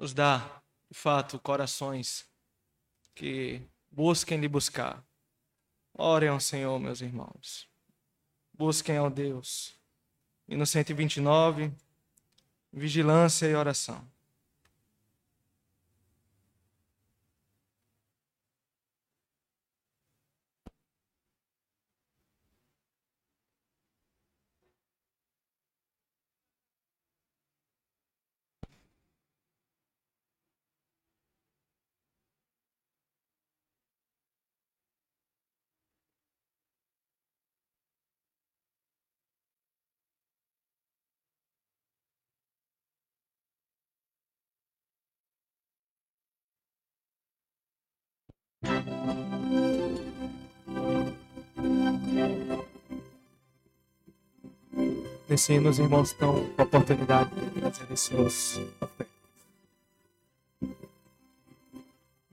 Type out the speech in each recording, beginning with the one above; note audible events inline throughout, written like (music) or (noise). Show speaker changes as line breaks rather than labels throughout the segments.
nos dá, de fato, corações que busquem lhe buscar. Orem ao Senhor, meus irmãos. Busquem ao Deus. E no 129, vigilância e oração. Hino, os irmãos com a oportunidade de trazer seus ofertas.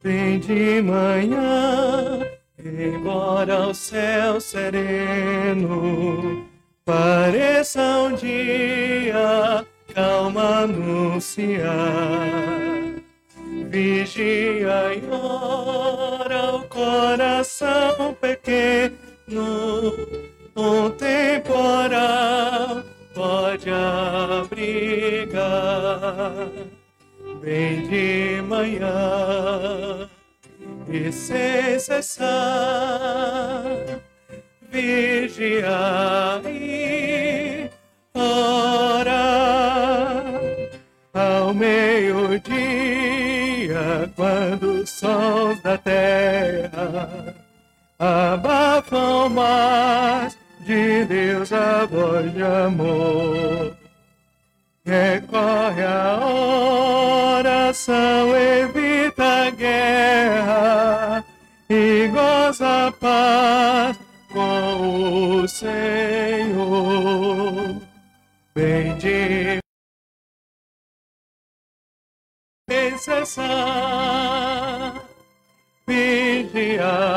Vem de manhã, embora o céu sereno pareça um dia calma anunciar vigia e ora o coração pequeno, um temporal pode abrigar. Bem de manhã e sem cessar, vigiar e ora ao meio-dia quando os sons da terra abafam mais de Deus a voz de amor. Recorre a oração, evita a guerra e goza a paz com o Senhor. Bendito sem cessar, vigiai,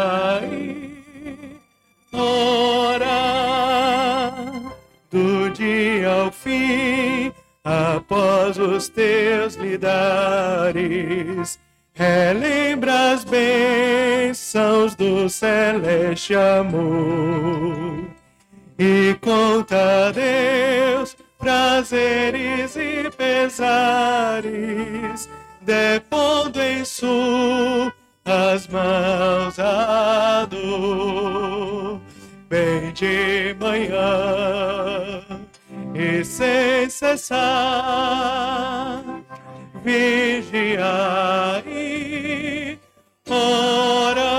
os teus lidares, relembra as bênçãos do celeste amor e conta a Deus prazeres e pesares depondo em suas mãos a dor. Bem de manhã e sem cessar, vigiar e orar.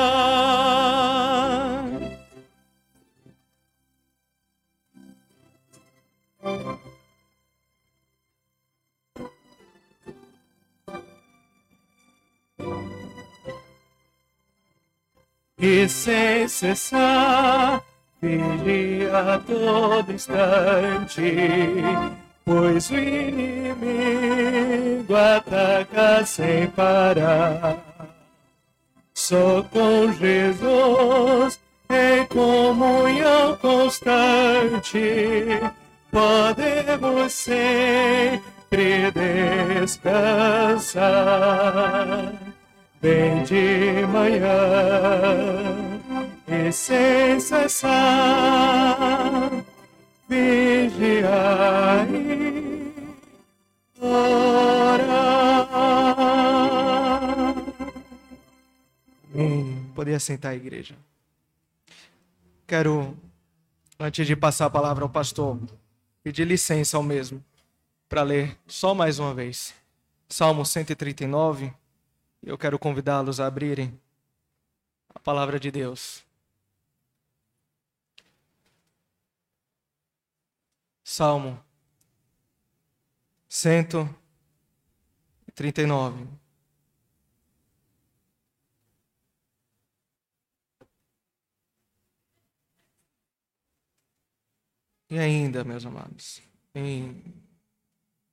e sem cessar vigia a todo instante, pois o inimigo ataca sem parar. Só com Jesus em comunhão constante podemos sempre descansar bem de manhã sem cessar vigiar orar. Amém. Poderia sentar a igreja. Quero, antes de passar a palavra ao pastor, pedir licença ao mesmo para ler só mais uma vez. Salmo 139 eu quero convidá-los a abrirem a palavra de Deus. Salmo 139. E ainda, meus amados, em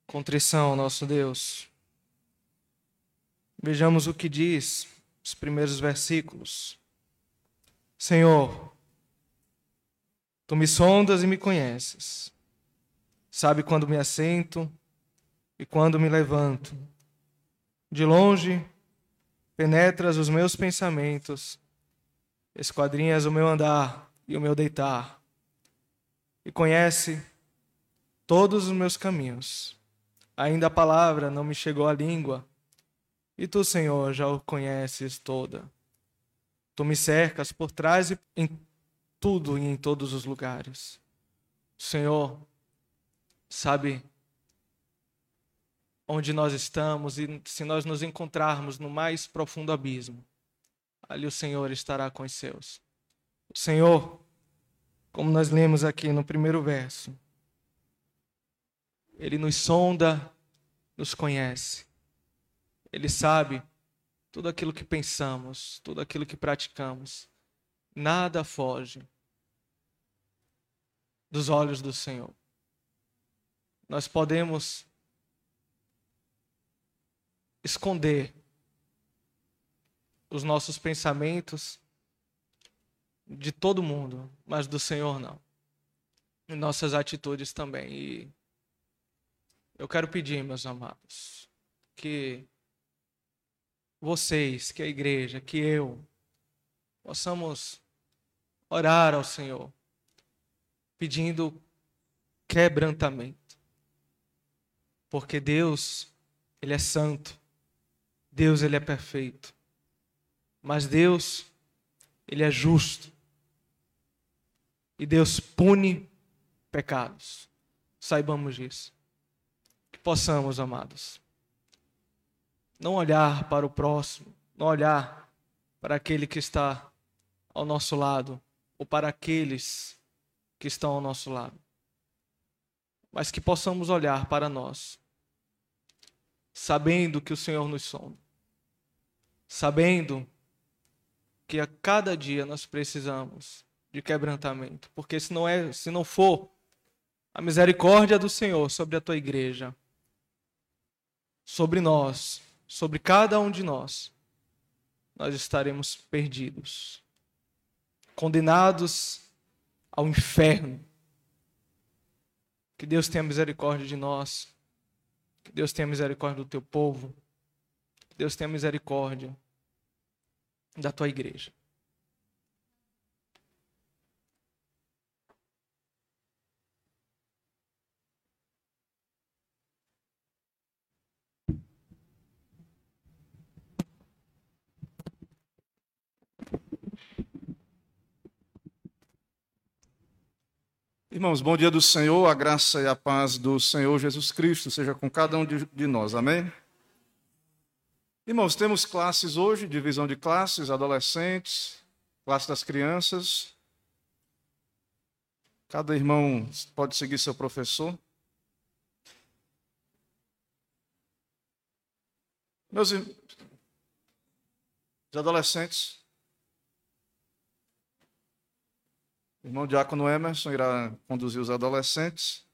contrição ao nosso Deus, Vejamos o que diz os primeiros versículos. Senhor, tu me sondas e me conheces. Sabe quando me assento e quando me levanto. De longe, penetras os meus pensamentos, esquadrinhas o meu andar e o meu deitar, e conhece todos os meus caminhos. Ainda a palavra não me chegou à língua, e tu, Senhor, já o conheces toda. Tu me cercas por trás e em tudo e em todos os lugares. Senhor sabe onde nós estamos e se nós nos encontrarmos no mais profundo abismo, ali o Senhor estará com os seus. O Senhor, como nós lemos aqui no primeiro verso, ele nos sonda, nos conhece. Ele sabe tudo aquilo que pensamos, tudo aquilo que praticamos. Nada foge dos olhos do Senhor. Nós podemos esconder os nossos pensamentos de todo mundo, mas do Senhor não. E nossas atitudes também. E eu quero pedir, meus amados, que vocês, que a igreja, que eu, possamos orar ao Senhor, pedindo quebrantamento. Porque Deus, Ele é santo, Deus, Ele é perfeito, mas Deus, Ele é justo, e Deus pune pecados. Saibamos disso. Possamos, amados, não olhar para o próximo, não olhar para aquele que está ao nosso lado, ou para aqueles que estão ao nosso lado, mas que possamos olhar para nós, sabendo que o Senhor nos sonda, sabendo que a cada dia nós precisamos de quebrantamento, porque se não é, se não for a misericórdia do Senhor sobre a tua igreja, sobre nós, sobre cada um de nós, nós estaremos perdidos, condenados ao inferno. Que Deus tenha misericórdia de nós, que Deus tenha misericórdia do teu povo, que Deus tenha misericórdia da tua igreja.
Irmãos, bom dia do Senhor, a graça e a paz do Senhor Jesus Cristo seja com cada um de, nós, amém? Irmãos, temos classes hoje, divisão de classes, adolescentes, classe das crianças. Cada irmão pode seguir seu professor. Meus os adolescentes, O irmão Diácono Emerson irá conduzir os adolescentes.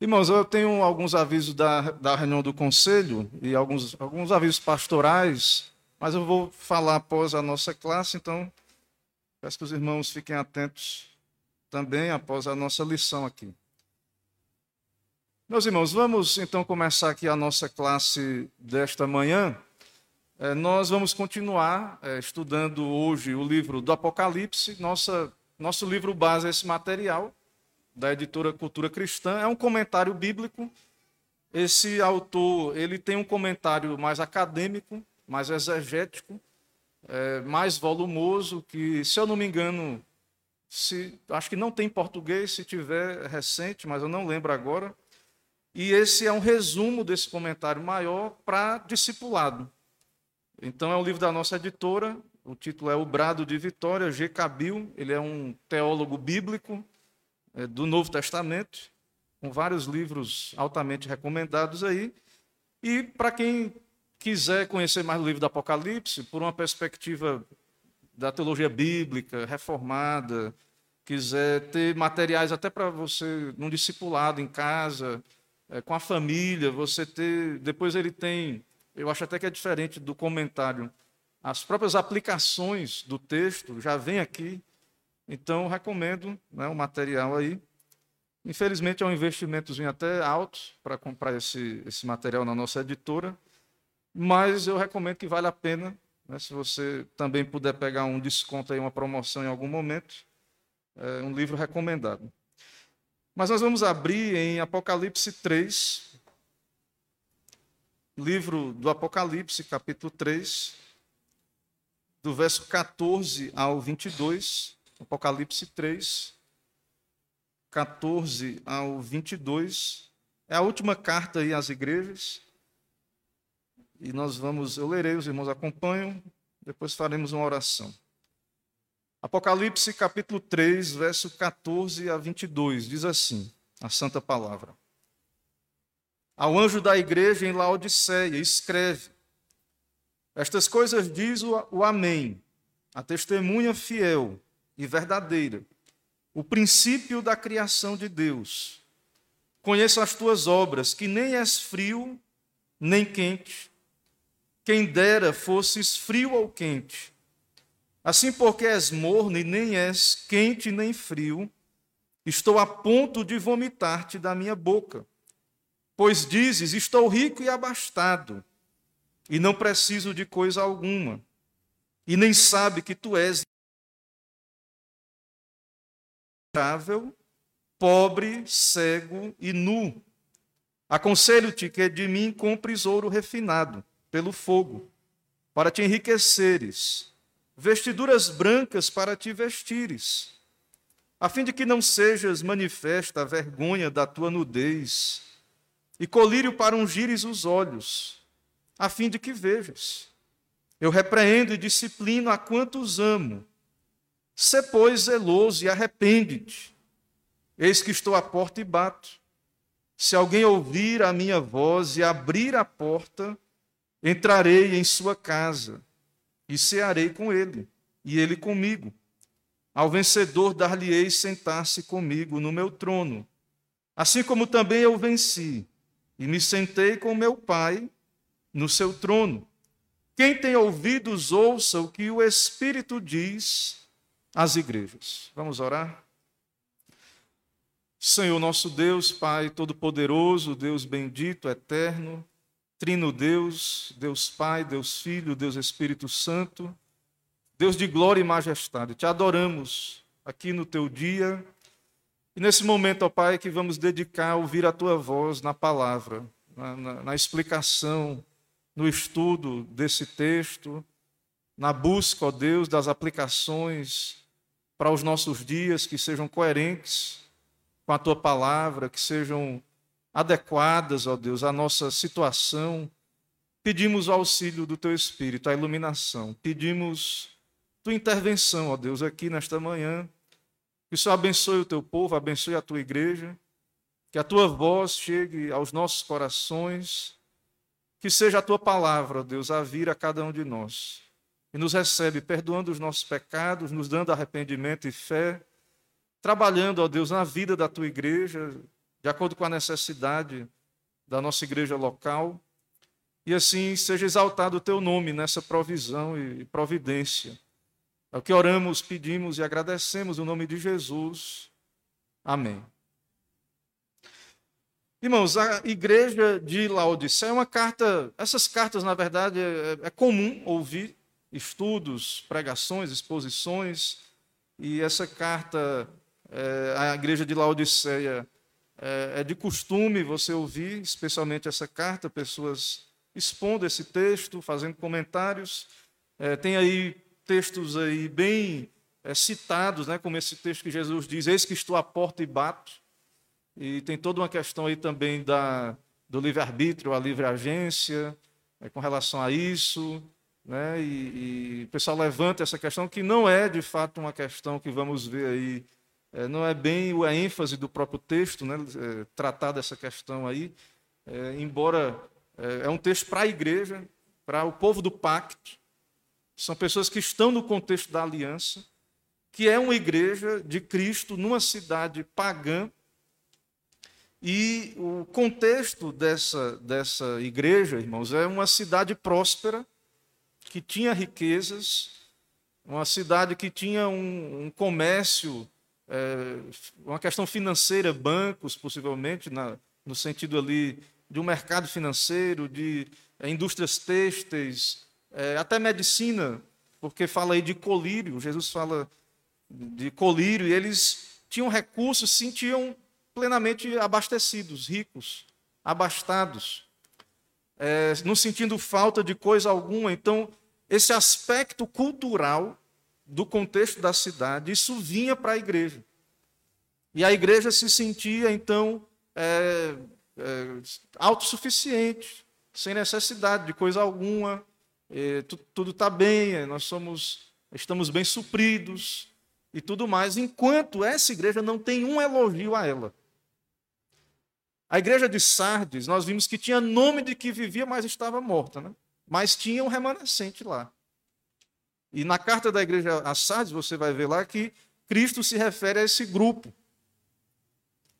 Irmãos, eu tenho alguns avisos da, da reunião do conselho e alguns, alguns avisos pastorais, mas eu vou falar após a nossa classe, então peço que os irmãos fiquem atentos também após a nossa lição aqui. Meus irmãos, vamos então começar aqui a nossa classe desta manhã. É, nós vamos continuar é, estudando hoje o livro do Apocalipse. Nossa, nosso livro base é esse material, da editora Cultura Cristã. É um comentário bíblico. Esse autor ele tem um comentário mais acadêmico, mais exegético, é, mais volumoso, que, se eu não me engano, se, acho que não tem em português, se tiver recente, mas eu não lembro agora. E esse é um resumo desse comentário maior para discipulado. Então é um livro da nossa editora, o título é O Brado de Vitória, G. Cabil, ele é um teólogo bíblico é, do Novo Testamento, com vários livros altamente recomendados aí. E para quem quiser conhecer mais o livro do Apocalipse, por uma perspectiva da teologia bíblica, reformada, quiser ter materiais até para você, num discipulado em casa, é, com a família, você ter. Depois ele tem eu acho até que é diferente do comentário. As próprias aplicações do texto já vêm aqui, então recomendo né, o material aí. Infelizmente é um investimentozinho até alto para comprar esse, esse material na nossa editora, mas eu recomendo que vale a pena, né, se você também puder pegar um desconto aí, uma promoção em algum momento, é um livro recomendado. Mas nós vamos abrir em Apocalipse 3, livro do Apocalipse, capítulo 3, do verso 14 ao 22, Apocalipse 3, 14 ao 22. É a última carta aí às igrejas. E nós vamos, eu lerei, os irmãos acompanham, depois faremos uma oração. Apocalipse capítulo 3, verso 14 a 22, diz assim, a santa palavra. Ao anjo da igreja em Laodiceia, escreve: Estas coisas diz o, o Amém, a testemunha fiel e verdadeira, o princípio da criação de Deus. Conheço as tuas obras, que nem és frio nem quente. Quem dera fosses frio ou quente. Assim, porque és morno e nem és quente nem frio, estou a ponto de vomitar-te da minha boca. Pois dizes: Estou rico e abastado, e não preciso de coisa alguma, e nem sabe que tu és pobre, cego e nu. Aconselho-te que de mim compres ouro refinado pelo fogo, para te enriqueceres, vestiduras brancas para te vestires, a fim de que não sejas manifesta a vergonha da tua nudez, e colírio para ungires os olhos, a fim de que vejas. Eu repreendo e disciplino a quantos amo. Sê, pois, zeloso e arrepende-te. Eis que estou à porta e bato. Se alguém ouvir a minha voz e abrir a porta, entrarei em sua casa e cearei com ele, e ele comigo. Ao vencedor dar-lhe-ei sentar-se comigo no meu trono, assim como também eu venci e me sentei com meu Pai no seu trono. Quem tem ouvidos, ouça o que o Espírito diz às igrejas. Vamos orar? Senhor nosso Deus, Pai Todo-Poderoso, Deus bendito, eterno, Trino Deus, Deus Pai, Deus Filho, Deus Espírito Santo, Deus de glória e majestade, te adoramos aqui no teu dia e nesse momento, ó Pai, que vamos dedicar a ouvir a tua voz na palavra, na, na, na explicação, no estudo desse texto, na busca, ó Deus, das aplicações para os nossos dias que sejam coerentes com a tua palavra, que sejam adequadas, ó Deus, à nossa situação. Pedimos o auxílio do teu Espírito, a iluminação. Pedimos tua intervenção, ó Deus, aqui nesta manhã que o Senhor abençoe o teu povo, abençoe a tua igreja, que a tua voz chegue aos nossos corações, que seja a tua palavra, Deus, a vir a cada um de nós. E nos recebe, perdoando os nossos pecados, nos dando arrependimento e fé, trabalhando, ó Deus, na vida da tua igreja, de acordo com a necessidade da nossa igreja local. E assim seja exaltado o teu nome nessa provisão e providência. É o que oramos, pedimos e agradecemos no nome de Jesus. Amém. Irmãos, a igreja de Laodiceia é uma carta, essas cartas, na verdade, é, é comum ouvir estudos, pregações, exposições, e essa carta, é, a igreja de Laodiceia, é, é de costume você ouvir, especialmente essa carta, pessoas expondo esse texto, fazendo comentários. É, tem aí textos aí bem é, citados, né, como esse texto que Jesus diz: Eis que estou à porta e bato. E tem toda uma questão aí também da, do livre-arbítrio, a livre agência, é, com relação a isso. Né, e, e, o pessoal levanta essa questão, que não é de fato uma questão que vamos ver aí, é, não é bem a ênfase do próprio texto, né, é, tratar dessa questão aí, é, embora é, é um texto para a igreja, para o povo do pacto, são pessoas que estão no contexto da aliança, que é uma igreja de Cristo numa cidade pagã. E o contexto dessa, dessa igreja, irmãos, é uma cidade próspera, que tinha riquezas, uma cidade que tinha um, um comércio, é, uma questão financeira, bancos, possivelmente, na, no sentido ali de um mercado financeiro, de é, indústrias têxteis, é, até medicina, porque fala aí de colírio, Jesus fala de colírio, e eles tinham recursos, se sentiam plenamente abastecidos, ricos, abastados, é, não sentindo falta de coisa alguma. Então, esse aspecto cultural do contexto da cidade, isso vinha para a igreja. E a igreja se sentia, então, é, é, autossuficiente, sem necessidade de coisa alguma, é, tudo está bem, é, nós somos, estamos bem supridos e tudo mais, enquanto essa igreja não tem um elogio a ela. A igreja de Sardes, nós vimos que tinha nome de que vivia, mas estava morta, né? mas tinha um remanescente lá. E na carta da igreja a Sardes, você vai ver lá que Cristo se refere a esse grupo.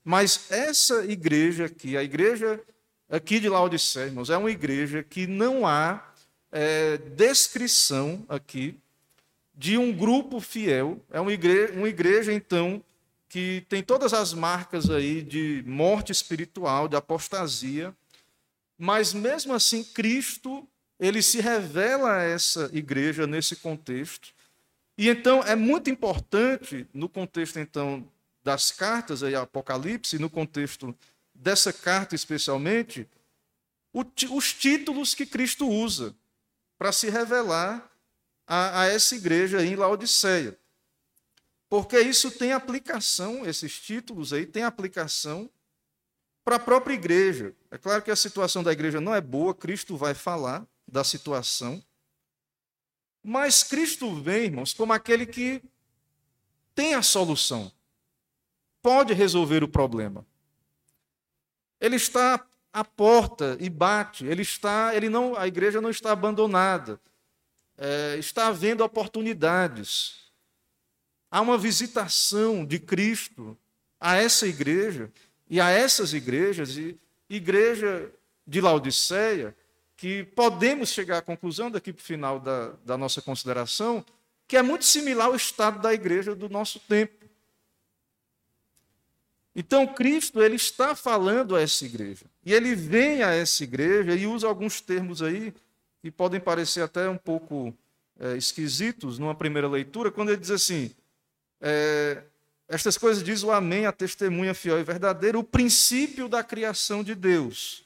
Mas essa igreja aqui, a igreja aqui de Laodiceia, irmãos, é uma igreja que não há é, descrição aqui de um grupo fiel. É uma igreja, uma igreja, então, que tem todas as marcas aí de morte espiritual, de apostasia. Mas mesmo assim, Cristo ele se revela a essa igreja nesse contexto. E então é muito importante, no contexto então das cartas aí, Apocalipse, no contexto dessa carta especialmente, os títulos que Cristo usa para se revelar a, a essa igreja em Laodiceia. Porque isso tem aplicação, esses títulos aí tem aplicação para a própria igreja. É claro que a situação da igreja não é boa, Cristo vai falar, da situação. Mas Cristo vem, irmãos, como aquele que tem a solução, pode resolver o problema. Ele está à porta e bate. Ele está, ele não, a igreja não está abandonada. É, está havendo oportunidades. Há uma visitação de Cristo a essa igreja e a essas igrejas e igreja de Laodiceia que podemos chegar à conclusão, daqui para o final da, da nossa consideração, que é muito similar ao estado da igreja do nosso tempo. Então, Cristo ele está falando a essa igreja. E ele vem a essa igreja e usa alguns termos aí que podem parecer até um pouco é, esquisitos numa primeira leitura, quando ele diz assim: é, Estas coisas diz o Amém, a testemunha fiel e verdadeira, o princípio da criação de Deus.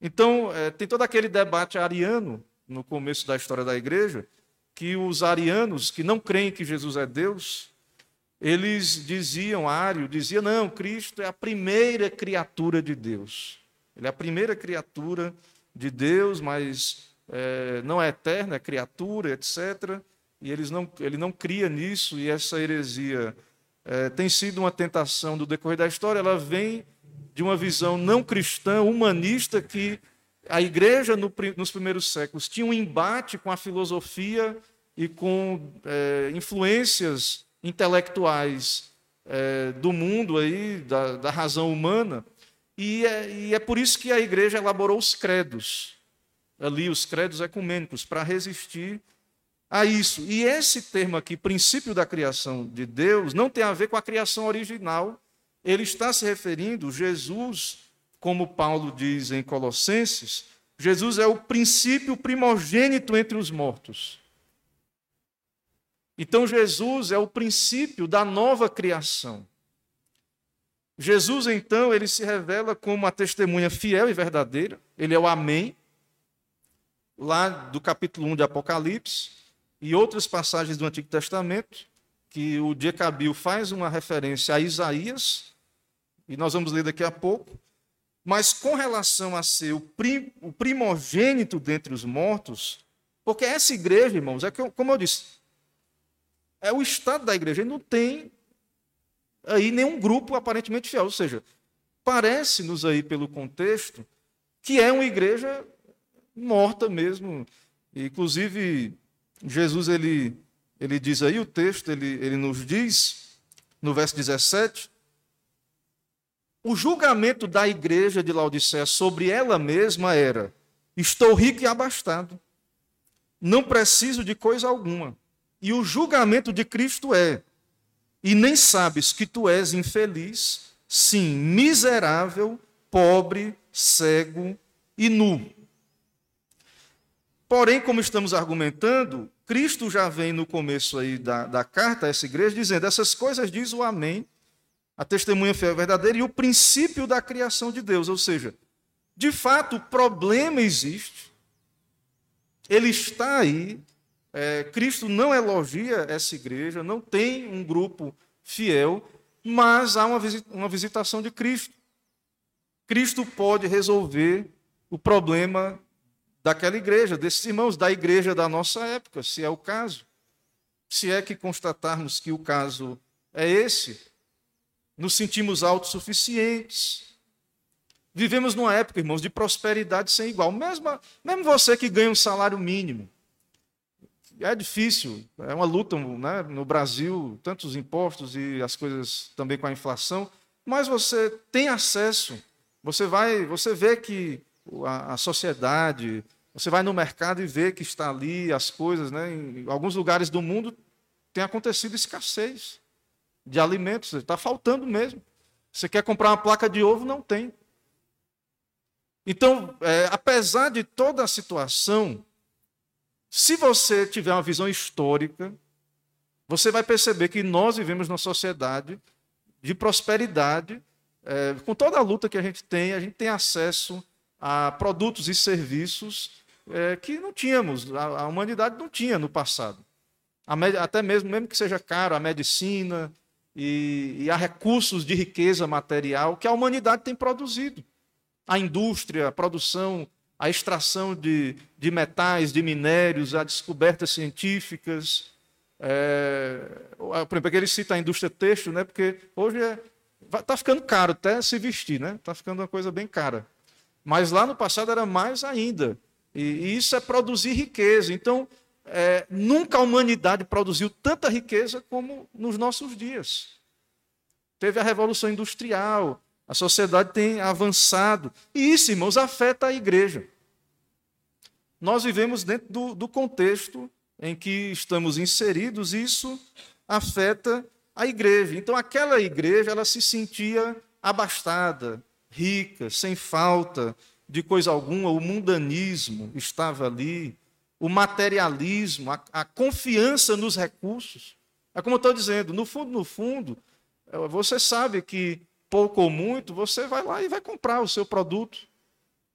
Então, é, tem todo aquele debate ariano no começo da história da igreja, que os arianos que não creem que Jesus é Deus, eles diziam, Ário dizia, não, Cristo é a primeira criatura de Deus. Ele é a primeira criatura de Deus, mas é, não é eterna, é criatura, etc. E eles não, ele não cria nisso, e essa heresia é, tem sido uma tentação do decorrer da história, ela vem de uma visão não cristã, humanista, que a igreja no, nos primeiros séculos tinha um embate com a filosofia e com é, influências intelectuais é, do mundo aí, da, da razão humana, e é, e é por isso que a igreja elaborou os credos, ali os credos ecumênicos, para resistir a isso. E esse termo aqui, princípio da criação de Deus, não tem a ver com a criação original ele está se referindo, Jesus, como Paulo diz em Colossenses, Jesus é o princípio primogênito entre os mortos. Então, Jesus é o princípio da nova criação. Jesus, então, ele se revela como a testemunha fiel e verdadeira, ele é o Amém, lá do capítulo 1 de Apocalipse, e outras passagens do Antigo Testamento, que o Diacabil faz uma referência a Isaías, e nós vamos ler daqui a pouco. Mas com relação a ser o, prim, o primogênito dentre os mortos, porque essa igreja, irmãos, é que, como eu disse, é o estado da igreja, ele não tem aí nenhum grupo aparentemente fiel. Ou seja, parece-nos aí pelo contexto que é uma igreja morta mesmo. Inclusive, Jesus ele, ele diz aí, o texto, ele, ele nos diz, no verso 17, o julgamento da igreja de Laodiceia sobre ela mesma era: estou rico e abastado, não preciso de coisa alguma. E o julgamento de Cristo é: e nem sabes que tu és infeliz, sim, miserável, pobre, cego e nu. Porém, como estamos argumentando, Cristo já vem no começo aí da, da carta a essa igreja dizendo: essas coisas diz o Amém, a testemunha fiel verdadeira e o princípio da criação de Deus. Ou seja, de fato, o problema existe, ele está aí. É, Cristo não elogia essa igreja, não tem um grupo fiel, mas há uma visitação de Cristo. Cristo pode resolver o problema daquela igreja, desses irmãos, da igreja da nossa época, se é o caso. Se é que constatarmos que o caso é esse, nos sentimos autossuficientes. Vivemos numa época, irmãos, de prosperidade sem igual. Mesmo, mesmo você que ganha um salário mínimo. É difícil, é uma luta né? no Brasil, tantos impostos e as coisas também com a inflação, mas você tem acesso, você vai, você vê que a, a sociedade, você vai no mercado e vê que está ali as coisas, né? Em alguns lugares do mundo tem acontecido escassez de alimentos, está faltando mesmo. Você quer comprar uma placa de ovo, não tem. Então, é, apesar de toda a situação, se você tiver uma visão histórica, você vai perceber que nós vivemos numa sociedade de prosperidade, é, com toda a luta que a gente tem, a gente tem acesso a produtos e serviços é, que não tínhamos, a, a, humanidade não tinha no passado. até mesmo, mesmo que seja caro, a medicina e, e recursos de riqueza material que a humanidade tem produzido. A indústria, a produção, a extração de, de metais, de minérios, as descobertas científicas. É, por exemplo, ele cita a indústria têxtil, né, porque hoje está é, tá ficando caro até se vestir, né? Está ficando uma coisa bem cara. Mas lá no passado era mais ainda. E, e isso é produzir riqueza. Então, é, nunca a humanidade produziu tanta riqueza como nos nossos dias. Teve a Revolução Industrial, a sociedade tem avançado. E isso, irmãos, afeta a igreja. Nós vivemos dentro do, do contexto em que estamos inseridos, e isso afeta a igreja. Então, aquela igreja, ela se sentia abastada, rica, sem falta de coisa alguma, o mundanismo estava ali, o materialismo, a, a confiança nos recursos. É como eu estou dizendo, no fundo, no fundo, é, você sabe que pouco ou muito, você vai lá e vai comprar o seu produto.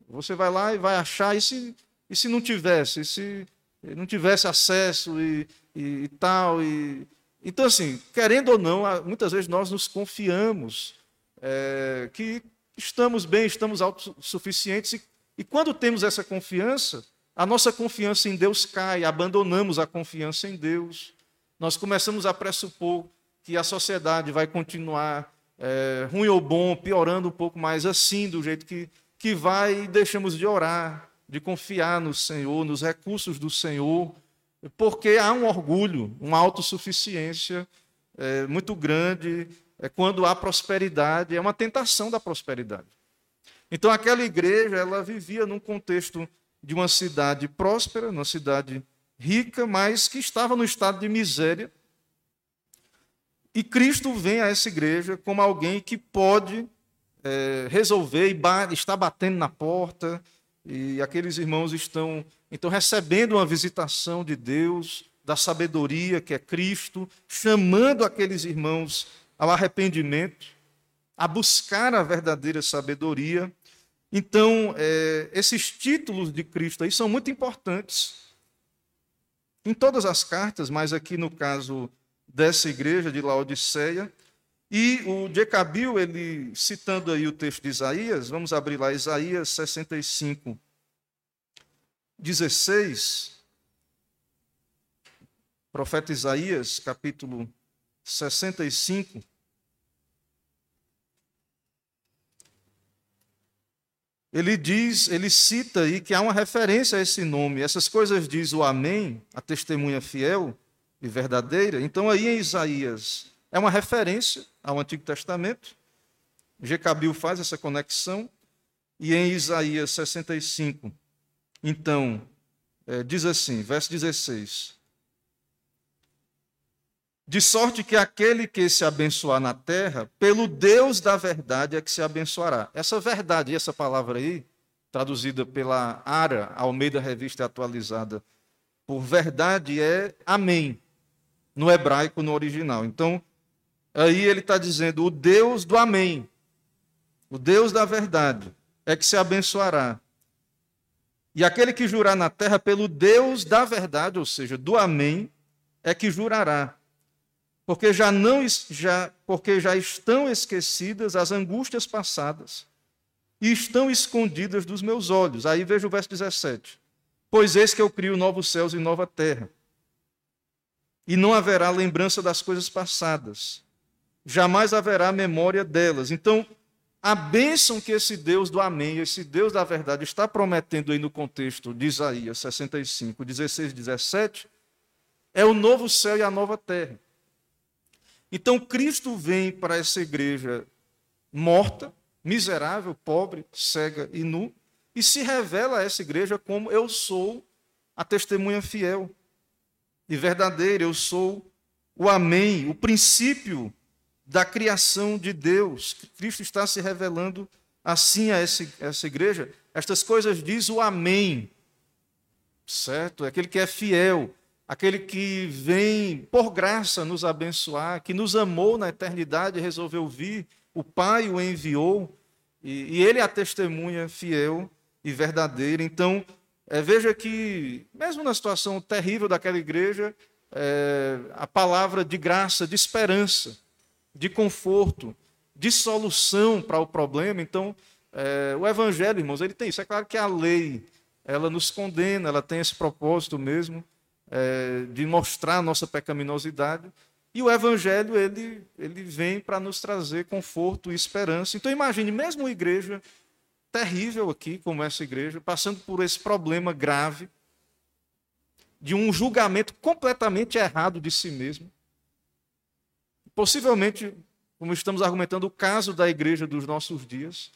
Você vai lá e vai achar, e se, e se não tivesse, e se não tivesse acesso e, e, e tal. E... Então, assim, querendo ou não, muitas vezes nós nos confiamos é, que estamos bem, estamos autossuficientes. E, e quando temos essa confiança, a nossa confiança em Deus cai, abandonamos a confiança em Deus. Nós começamos a pressupor que a sociedade vai continuar é, ruim ou bom, piorando um pouco mais assim, do jeito que, que vai, e deixamos de orar, de confiar no Senhor, nos recursos do Senhor, porque há um orgulho, uma autossuficiência é, muito grande é quando há prosperidade, é uma tentação da prosperidade. Então aquela igreja, ela vivia num contexto de uma cidade próspera, uma cidade rica, mas que estava no estado de miséria. E Cristo vem a essa igreja como alguém que pode é, resolver e está batendo na porta, e aqueles irmãos estão então recebendo uma visitação de Deus, da sabedoria que é Cristo, chamando aqueles irmãos ao arrependimento, a buscar a verdadeira sabedoria. Então, é, esses títulos de Cristo aí são muito importantes. Em todas as cartas, mas aqui no caso dessa igreja de Laodiceia, e o Jecabil, ele citando aí o texto de Isaías, vamos abrir lá Isaías 65, 16. Profeta Isaías, capítulo 65. Ele diz, ele cita aí que há uma referência a esse nome. Essas coisas diz o Amém, a testemunha fiel e verdadeira. Então aí em Isaías é uma referência ao Antigo Testamento. Jecabil faz essa conexão. E em Isaías 65, então, é, diz assim, verso 16: de sorte que aquele que se abençoar na terra, pelo Deus da verdade é que se abençoará. Essa verdade, essa palavra aí, traduzida pela ARA, Almeida Revista Atualizada, por verdade é amém, no hebraico, no original. Então, aí ele está dizendo: o Deus do amém, o Deus da verdade, é que se abençoará. E aquele que jurar na terra pelo Deus da verdade, ou seja, do amém, é que jurará. Porque já não já porque já estão esquecidas as angústias passadas e estão escondidas dos meus olhos. Aí veja o verso 17. Pois eis que eu crio novos céus e nova terra. E não haverá lembrança das coisas passadas. Jamais haverá memória delas. Então, a bênção que esse Deus do Amém, esse Deus da verdade, está prometendo aí no contexto de Isaías 65, 16 e 17, é o novo céu e a nova terra. Então, Cristo vem para essa igreja morta, miserável, pobre, cega e nu, e se revela a essa igreja como eu sou a testemunha fiel e verdadeira, eu sou o Amém, o princípio da criação de Deus. Cristo está se revelando assim a essa, igreja. Estas coisas diz o Amém, certo? É aquele que é fiel, aquele que vem por graça nos abençoar, que nos amou na eternidade e resolveu vir. O Pai o enviou e, e ele é a testemunha fiel e verdadeira. Então, é, veja que, mesmo na situação terrível daquela igreja, é, a palavra de graça, de esperança, de conforto, de solução para o problema. Então, é, o evangelho, irmãos, ele tem isso. É claro que a lei, ela nos condena, ela tem esse propósito mesmo é, de mostrar a nossa pecaminosidade. E o evangelho, ele, ele vem para nos trazer conforto e esperança. Então, imagine, mesmo uma igreja terrível aqui, como essa igreja, passando por esse problema grave, de um julgamento completamente errado de si mesmo, possivelmente, como estamos argumentando, o caso da igreja dos nossos dias,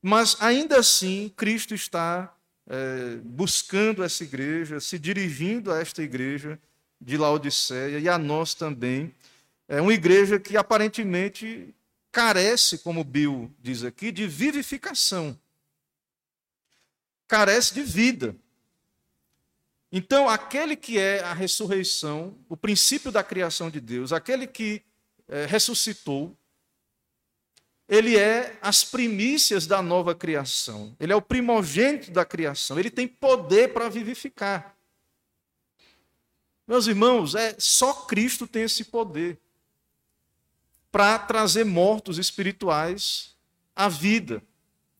mas ainda assim Cristo está é, buscando essa igreja, se dirigindo a esta igreja de Laodiceia e a nós também. É uma igreja que aparentemente carece, como Bill diz aqui, de vivificação. Carece de vida. Então, aquele que é a ressurreição, o princípio da criação de Deus, aquele que é, ressuscitou, ele é as primícias da nova criação. Ele é o primogênito da criação. Ele tem poder para vivificar. Meus irmãos, é só Cristo tem esse poder para trazer mortos espirituais à vida.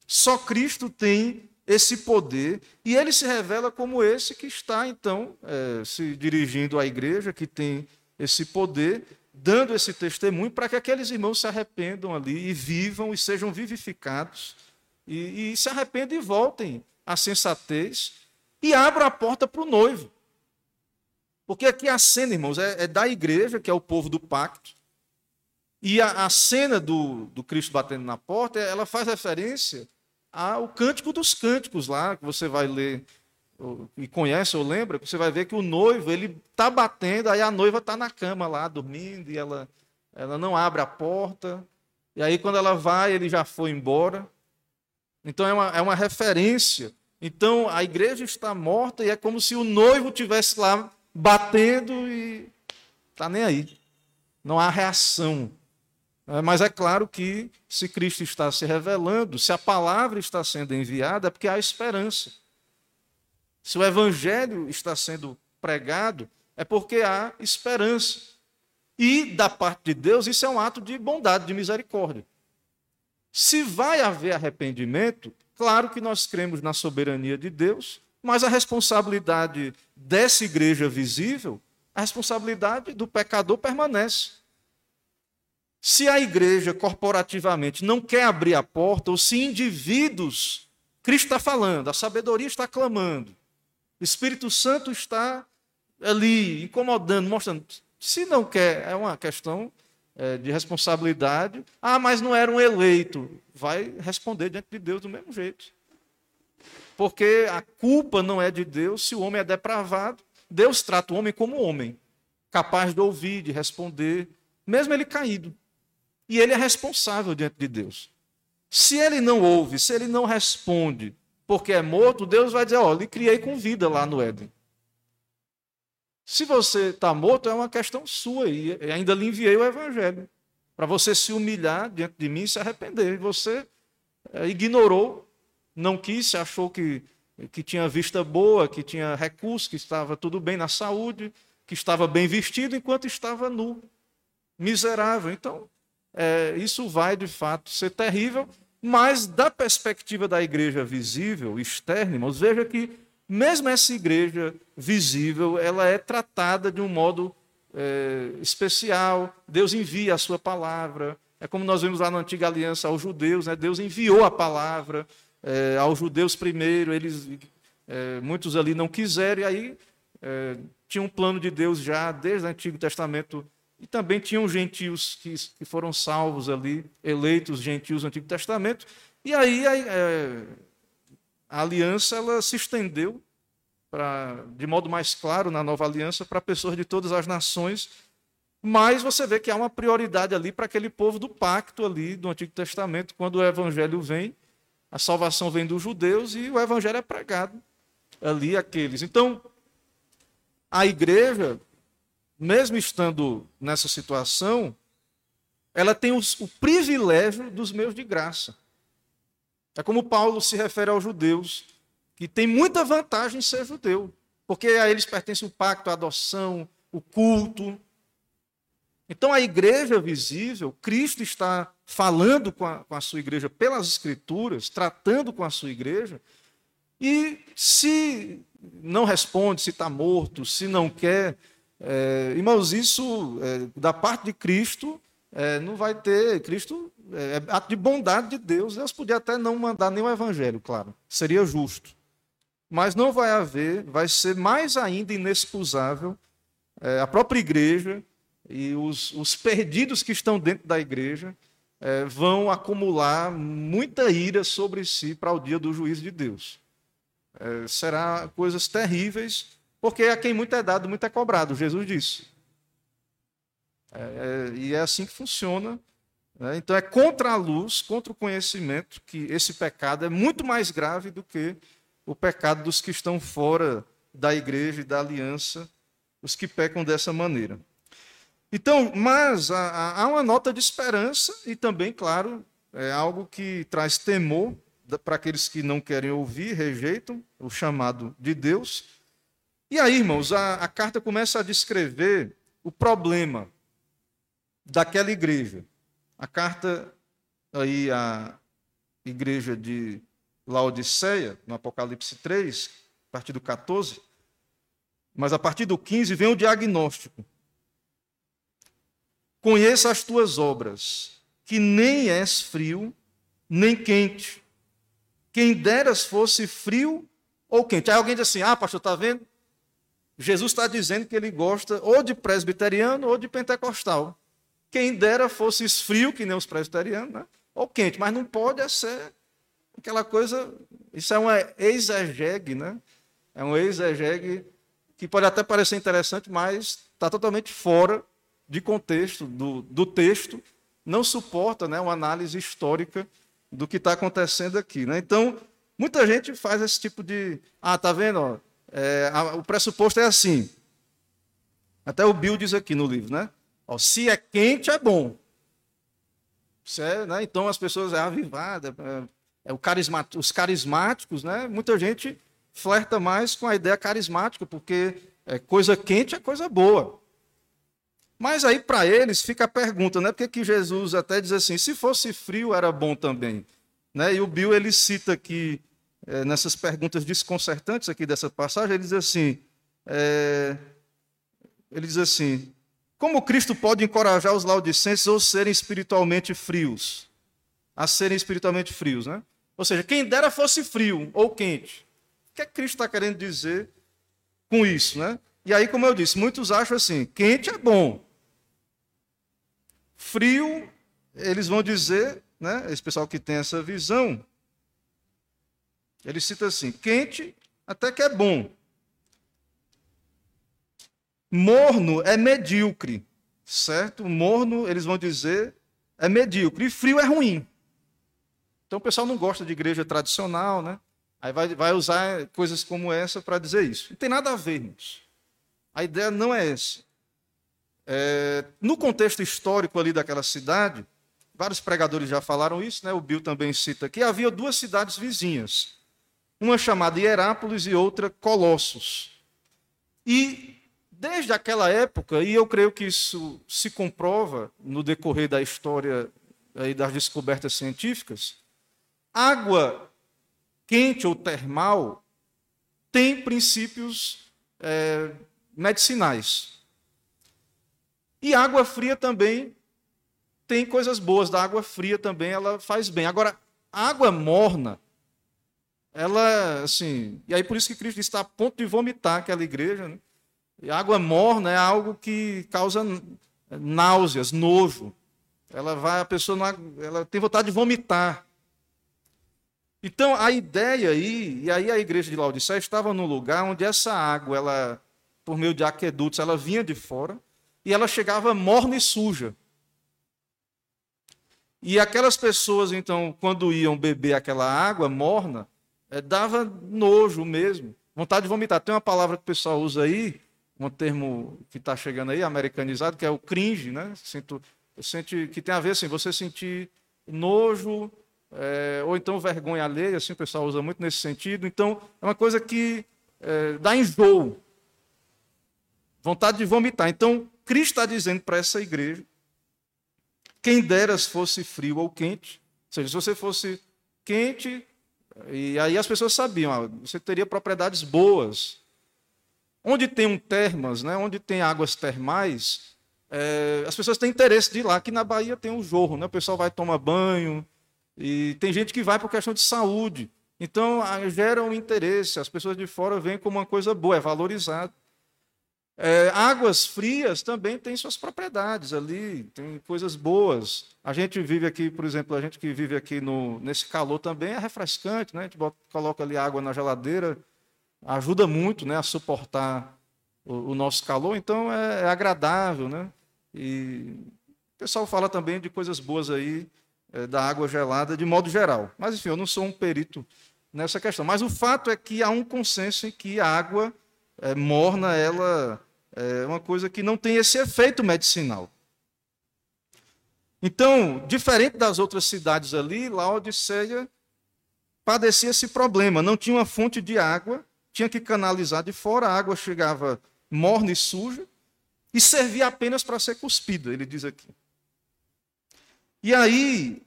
Só Cristo tem esse poder e ele se revela como esse que está então é, se dirigindo à igreja que tem esse poder dando esse testemunho para que aqueles irmãos se arrependam ali e vivam e sejam vivificados e, e se arrependam e voltem à sensatez e abram a porta para o noivo. Porque aqui a cena, irmãos, é, é, da igreja, que é o povo do pacto, e a, a cena do, do Cristo batendo na porta, ela faz referência ao cântico dos cânticos lá, que você vai ler e conhece ou lembra, você vai ver que o noivo ele está batendo, aí a noiva está na cama lá dormindo e ela, ela não abre a porta. E aí quando ela vai, ele já foi embora. Então é uma, é uma referência. Então a igreja está morta e é como se o noivo tivesse lá batendo e está nem aí. Não há reação. É, mas é claro que se Cristo está se revelando, se a palavra está sendo enviada, é porque há esperança. Se o evangelho está sendo pregado, é porque há esperança. E da parte de Deus, isso é um ato de bondade, de misericórdia. Se vai haver arrependimento, claro que nós cremos na soberania de Deus, mas a responsabilidade dessa igreja visível, a responsabilidade do pecador permanece. Se a igreja corporativamente não quer abrir a porta, ou se indivíduos, Cristo está falando, a sabedoria está clamando, o Espírito Santo está ali incomodando, mostrando. Se não quer, é uma questão é, de responsabilidade. Ah, mas não era um eleito. Vai responder diante de Deus do mesmo jeito. Porque a culpa não é de Deus se o homem é depravado. Deus trata o homem como homem, capaz de ouvir, de responder, mesmo ele caído. E ele é responsável diante de Deus. Se ele não ouve, se ele não responde, porque é morto, Deus vai dizer: Ó, lhe criei com vida lá no Éden. Se você está morto, é uma questão sua, e ainda lhe enviei o Evangelho, para você se humilhar diante de mim e se arrepender. Você é, ignorou, não quis, achou que, que tinha vista boa, que tinha recurso, que estava tudo bem na saúde, que estava bem vestido enquanto estava nu, miserável. Então, é, isso vai de fato ser terrível, mas da perspectiva da igreja visível, externa, irmãos, veja que mesmo essa igreja visível, ela é tratada de um modo é, especial. Deus envia a sua palavra. É como nós vimos lá na antiga aliança aos judeus, né? Deus enviou a palavra é, aos judeus primeiro, eles é, muitos ali não quiseram, e aí é, tinha um plano de Deus já desde o Antigo Testamento e também tinham gentios que, foram salvos ali, eleitos gentios no Antigo Testamento. E aí a, é, a aliança ela se estendeu pra, de modo mais claro na nova aliança para pessoas de todas as nações. Mas você vê que há uma prioridade ali para aquele povo do pacto ali do Antigo Testamento, quando o evangelho vem, a salvação vem dos judeus e o evangelho é pregado ali àqueles. Então, a igreja mesmo estando nessa situação, ela tem os, o privilégio dos meios de graça. É como Paulo se refere aos judeus, que tem muita vantagem em ser judeu, porque a eles pertence o pacto, a adoção, o culto. Então, a igreja visível, Cristo está falando com a, com a sua igreja pelas Escrituras, tratando com a sua igreja, e se não responde, se está morto, se não quer, é, irmãos, isso é, da parte de Cristo é, não vai ter. Cristo é, é ato de bondade de Deus. Deus podia até não mandar nenhum evangelho, claro, seria justo. Mas não vai haver, vai ser mais ainda inexcusável é, a própria igreja e os, os, perdidos que estão dentro da igreja é, vão acumular muita ira sobre si para o dia do juízo de Deus. É, será coisas terríveis porque a quem muito é dado, muito é cobrado, Jesus disse. É, é, e é assim que funciona. Né? Então é contra a luz, contra o conhecimento, que esse pecado é muito mais grave do que o pecado dos que estão fora da igreja e da aliança, os que pecam dessa maneira. Então, mas há, há uma nota de esperança e também, claro, é algo que traz temor para aqueles que não querem ouvir, rejeitam o chamado de Deus. E aí, irmãos, a, a carta começa a descrever o problema daquela igreja. A carta aí a igreja de Laodiceia, no Apocalipse 3, a partir do 14, mas a partir do 15 vem o diagnóstico. Conheça as tuas obras, que nem és frio, nem quente. Quem deras fosse frio ou quente. Aí alguém diz assim: ah, pastor, está vendo? Jesus está dizendo que ele gosta ou de presbiteriano ou de pentecostal. Quem dera fosse esfrio, que nem os presbiterianos, né? ou quente, mas não pode ser aquela coisa. Isso é uma exegegue, né? É um exegegue que pode até parecer interessante, mas está totalmente fora de contexto do, do texto, não suporta né, uma análise histórica do que está acontecendo aqui. Né? Então, muita gente faz esse tipo de. Ah, tá vendo? Ó, é, a, o pressuposto é assim. Até o Bill diz aqui no livro, né? Ó, se é quente, é bom. É, né? Então as pessoas é avivada, é, é o os carismáticos, né? Muita gente flerta mais com a ideia carismática, porque é, coisa quente é coisa boa. Mas aí para eles fica a pergunta, né? Porque que Jesus até diz assim, se fosse frio era bom também, né? E o Bill ele cita aqui é, nessas perguntas desconcertantes aqui dessa passagem, ele diz assim: é, ele diz assim, como Cristo pode encorajar os laudicenses a serem espiritualmente frios? A serem espiritualmente frios, né? Ou seja, quem dera fosse frio ou quente. O que é que Cristo está querendo dizer com isso, né? E aí, como eu disse, muitos acham assim: quente é bom. Frio, eles vão dizer, né? Esse pessoal que tem essa visão, ele cita assim: quente até que é bom. Morno é medíocre, certo? Morno, eles vão dizer, é medíocre. E frio é ruim. Então o pessoal não gosta de igreja tradicional, né? Aí vai, vai usar coisas como essa para dizer isso. Não tem nada a ver, irmãos. A ideia não é essa. É, no contexto histórico ali daquela cidade, vários pregadores já falaram isso, né? o Bill também cita aqui, havia duas cidades vizinhas. Uma chamada Hierápolis e outra Colossos. E desde aquela época, e eu creio que isso se comprova no decorrer da história aí das descobertas científicas, água quente ou termal tem princípios é, medicinais. E água fria também tem coisas boas da água fria também, ela faz bem. Agora, água morna, ela, assim, e aí por isso que Cristo está a ponto de vomitar aquela igreja, né? E água morna é algo que causa náuseas, nojo. Ela vai, a pessoa não, ela tem vontade de vomitar. Então, a ideia aí, e aí a igreja de Laodiceia estava num lugar onde essa água, ela, por meio de aquedutos, ela vinha de fora e ela chegava morna e suja. E aquelas pessoas, então, quando iam beber aquela água morna, é, dava nojo mesmo, vontade de vomitar. Tem uma palavra que o pessoal usa aí, um termo que está chegando aí, americanizado, que é o cringe, né? Sinto, eu sinto que tem a ver assim, você sentir nojo, é, ou então vergonha alheia, assim o pessoal usa muito nesse sentido. Então, é uma coisa que é, dá enjoo, vontade de vomitar. Então, Cristo está dizendo para essa igreja, quem deras fosse frio ou quente, ou seja, se você fosse quente, e aí as pessoas sabiam, ah, você teria propriedades boas. Onde tem um termas, né, onde tem águas termais, é, as pessoas têm interesse de ir lá. Aqui na Bahia tem o jorro, né, o pessoal vai tomar banho, e tem gente que vai por questão de saúde. Então, gera um interesse, as pessoas de fora veem como uma coisa boa, é valorizado. É, águas frias também têm suas propriedades ali, tem coisas boas. A gente vive aqui, por exemplo, a gente que vive aqui no, nesse calor também é refrescante, né? A gente bota, coloca ali água na geladeira, ajuda muito né, a suportar o, o nosso calor, então é, é, agradável, né? E o pessoal fala também de coisas boas aí é, da água gelada de modo geral. Mas, enfim, eu não sou um perito nessa questão. Mas o fato é que há um consenso em que a água é, morna, ela é uma coisa que não tem esse efeito medicinal. Então, diferente das outras cidades ali, Laodiceia padecia esse problema. Não tinha uma fonte de água, tinha que canalizar de fora, a água chegava morna e suja e servia apenas para ser cuspida, ele diz aqui. E aí,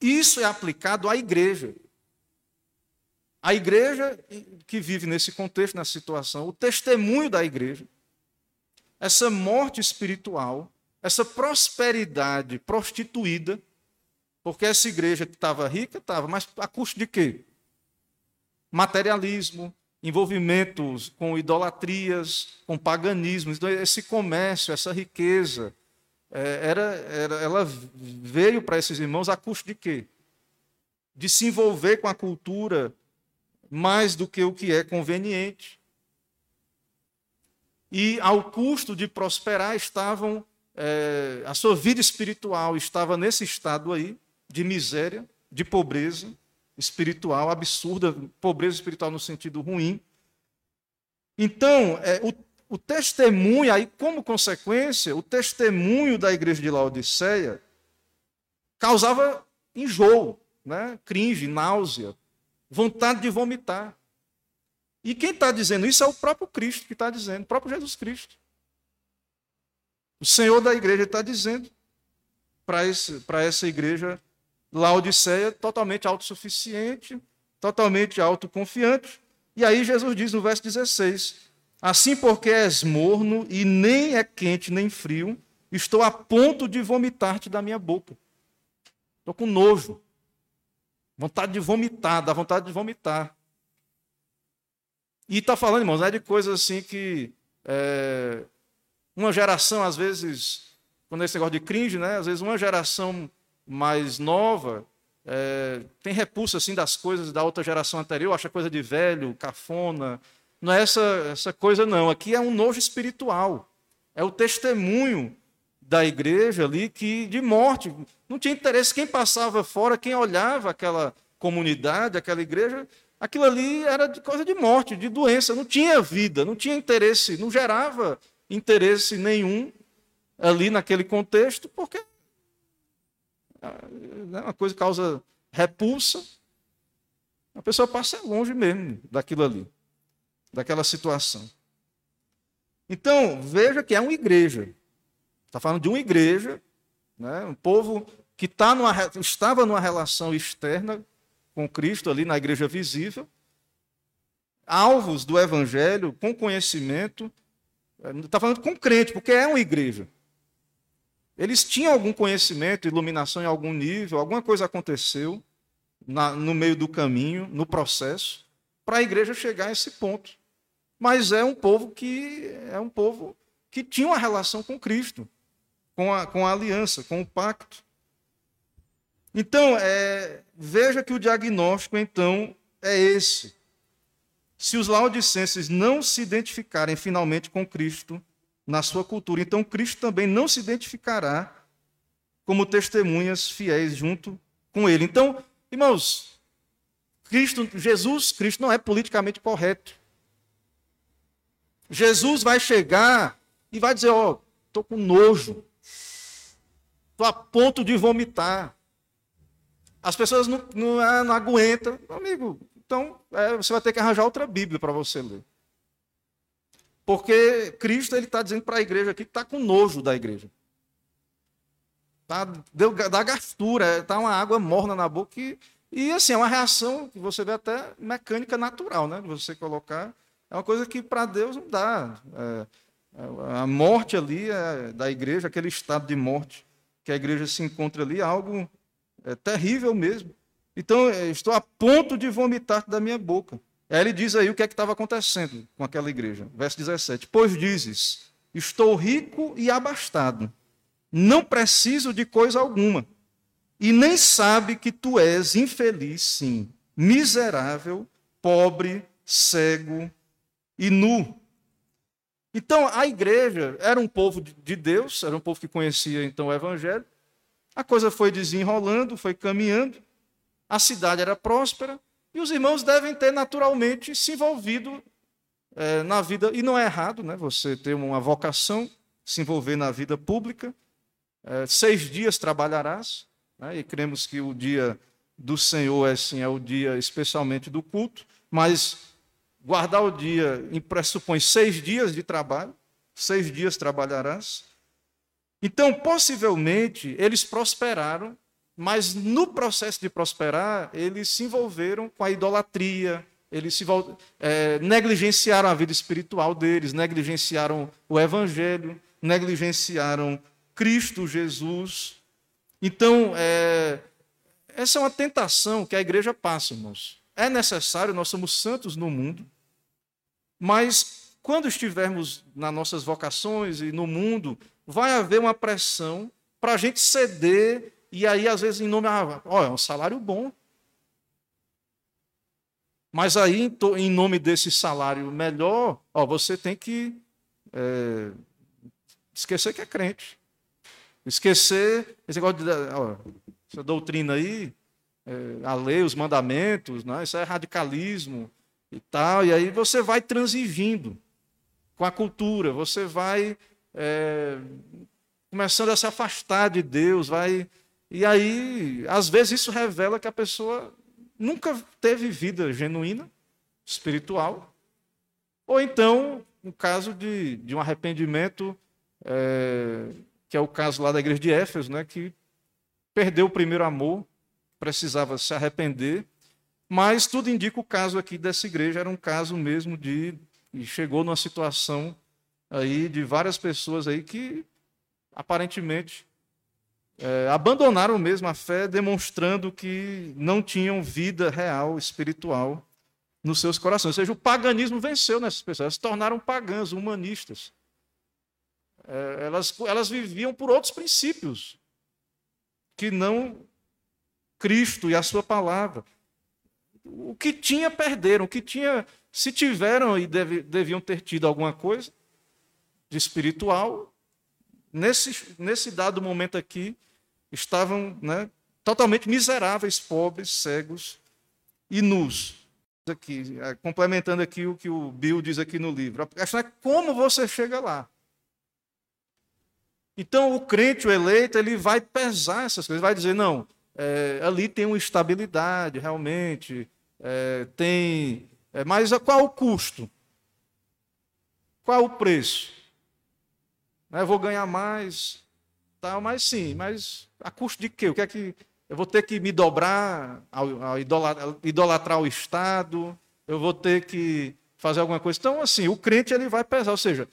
isso é aplicado à igreja. A igreja que vive nesse contexto, nessa situação, o testemunho da igreja, essa morte espiritual, essa prosperidade prostituída, porque essa igreja que estava rica, estava, mas a custo de quê? Materialismo, envolvimentos com idolatrias, com paganismo, então, esse comércio, essa riqueza, é, era, era, ela veio para esses irmãos a custo de quê? De se envolver com a cultura mais do que o que é conveniente e ao custo de prosperar estavam é, a sua vida espiritual estava nesse estado aí de miséria, de pobreza espiritual absurda, pobreza espiritual no sentido ruim. Então, é, o, o testemunho, aí como consequência, o testemunho da igreja de Laodiceia causava enjoo, né? cringe, náusea, vontade de vomitar. E quem está dizendo isso é o próprio Cristo que está dizendo, o próprio Jesus Cristo. O Senhor da igreja está dizendo para essa igreja Laodiceia totalmente autossuficiente, totalmente autoconfiante. E aí Jesus diz no verso 16: Assim porque és morno e nem é quente nem frio, estou a ponto de vomitar-te da minha boca. Estou com nojo. Vontade de vomitar, dá vontade de vomitar. E está falando, irmãos, é de coisas assim que é, uma geração, às vezes, quando é esse negócio de cringe, né? Às vezes uma geração mais nova é, tem repulsa assim das coisas da outra geração anterior, acha coisa de velho, cafona. Não é essa, essa coisa, não. Aqui é um nojo espiritual. É o testemunho da igreja ali que de morte. Não tinha interesse quem passava fora, quem olhava aquela comunidade, aquela igreja, aquilo ali era de coisa de morte, de doença, não tinha vida, não tinha interesse, não gerava interesse nenhum ali naquele contexto, porque é uma coisa causa repulsa, a pessoa passa longe mesmo daquilo ali, daquela situação. Então, veja que é uma igreja. Está falando de uma igreja, né? um povo que tá numa, estava numa relação externa com Cristo ali na igreja visível, alvos do evangelho, com conhecimento, está falando com crente, porque é uma igreja. Eles tinham algum conhecimento, iluminação em algum nível, alguma coisa aconteceu na, no meio do caminho, no processo, para a igreja chegar a esse ponto. Mas é um povo que é um povo que tinha uma relação com Cristo, com a, com a aliança, com o pacto. Então, é, veja que o diagnóstico, então, é esse. Se os laodicenses não se identificarem finalmente com Cristo na sua cultura, então Cristo também não se identificará como testemunhas fiéis junto com ele. Então, irmãos, Cristo, Jesus Cristo não é politicamente correto. Jesus vai chegar e vai dizer: Ó, oh, estou com nojo, estou a ponto de vomitar. As pessoas não, não, ah, não aguentam. Amigo, então é, você vai ter que arranjar outra Bíblia para você ler. Porque Cristo está dizendo para a igreja aqui que está com nojo da igreja. Tá, deu, dá gastura, está uma água morna na boca. E, e assim, é uma reação que você vê até mecânica natural, né? Você colocar. É uma coisa que para Deus não dá. É, é, a morte ali é, da igreja, aquele estado de morte que a igreja se encontra ali, é algo é terrível mesmo. Então, estou a ponto de vomitar da minha boca. Aí ele diz aí o que é que estava acontecendo com aquela igreja. Verso 17: Pois dizes: Estou rico e abastado, não preciso de coisa alguma, e nem sabe que tu és infeliz, sim, miserável, pobre, cego e nu. Então, a igreja era um povo de Deus, era um povo que conhecia então o evangelho, a coisa foi desenrolando, foi caminhando, a cidade era próspera, e os irmãos devem ter naturalmente se envolvido é, na vida, e não é errado, né? Você ter uma vocação, se envolver na vida pública. É, seis dias trabalharás, né? e cremos que o dia do Senhor é, assim, é o dia especialmente do culto, mas guardar o dia pressupõe seis dias de trabalho, seis dias trabalharás. Então, possivelmente, eles prosperaram, mas no processo de prosperar, eles se envolveram com a idolatria, eles se, é, negligenciaram a vida espiritual deles, negligenciaram o evangelho, negligenciaram Cristo Jesus. Então, é, essa é uma tentação que a igreja passa, irmãos. É necessário, nós somos santos no mundo, mas quando estivermos nas nossas vocações e no mundo, vai haver uma pressão para a gente ceder, e aí, às vezes, em nome. Ah, ó, é um salário bom. Mas aí, em nome desse salário melhor, ó, você tem que é, esquecer que é crente. Esquecer esse negócio de, ó, essa doutrina aí, é, a lei, os mandamentos, né? isso é radicalismo e tal. E aí você vai transigindo com a cultura, você vai é, começando a se afastar de Deus, vai. E aí, às vezes, isso revela que a pessoa nunca teve vida genuína, espiritual. Ou então, um caso de, de um arrependimento, é, que é o caso lá da igreja de Éfeso, né, que perdeu o primeiro amor, precisava se arrepender. Mas tudo indica o caso aqui dessa igreja era um caso mesmo de. Chegou numa situação aí de várias pessoas aí que aparentemente é, abandonaram mesmo a fé, demonstrando que não tinham vida real, espiritual nos seus corações. Ou seja, o paganismo venceu nessas pessoas, elas se tornaram pagãs, humanistas. É, elas, elas viviam por outros princípios que não Cristo e a sua palavra. O que tinha, perderam. O que tinha, se tiveram e deve, deviam ter tido alguma coisa, de espiritual, nesse, nesse dado momento aqui, estavam né, totalmente miseráveis, pobres, cegos e nus. aqui, é, complementando aqui o que o Bill diz aqui no livro. A questão é como você chega lá. Então, o crente, o eleito, ele vai pesar essas coisas, vai dizer, não, é, ali tem uma estabilidade, realmente, é, tem... É, mas qual o custo? Qual o preço? Eu vou ganhar mais, tal, mas sim, mas a custo de quê? O que é que eu vou ter que me dobrar, ao, ao idolatrar, idolatrar o Estado, eu vou ter que fazer alguma coisa. Então, assim, o crente ele vai pesar, ou seja,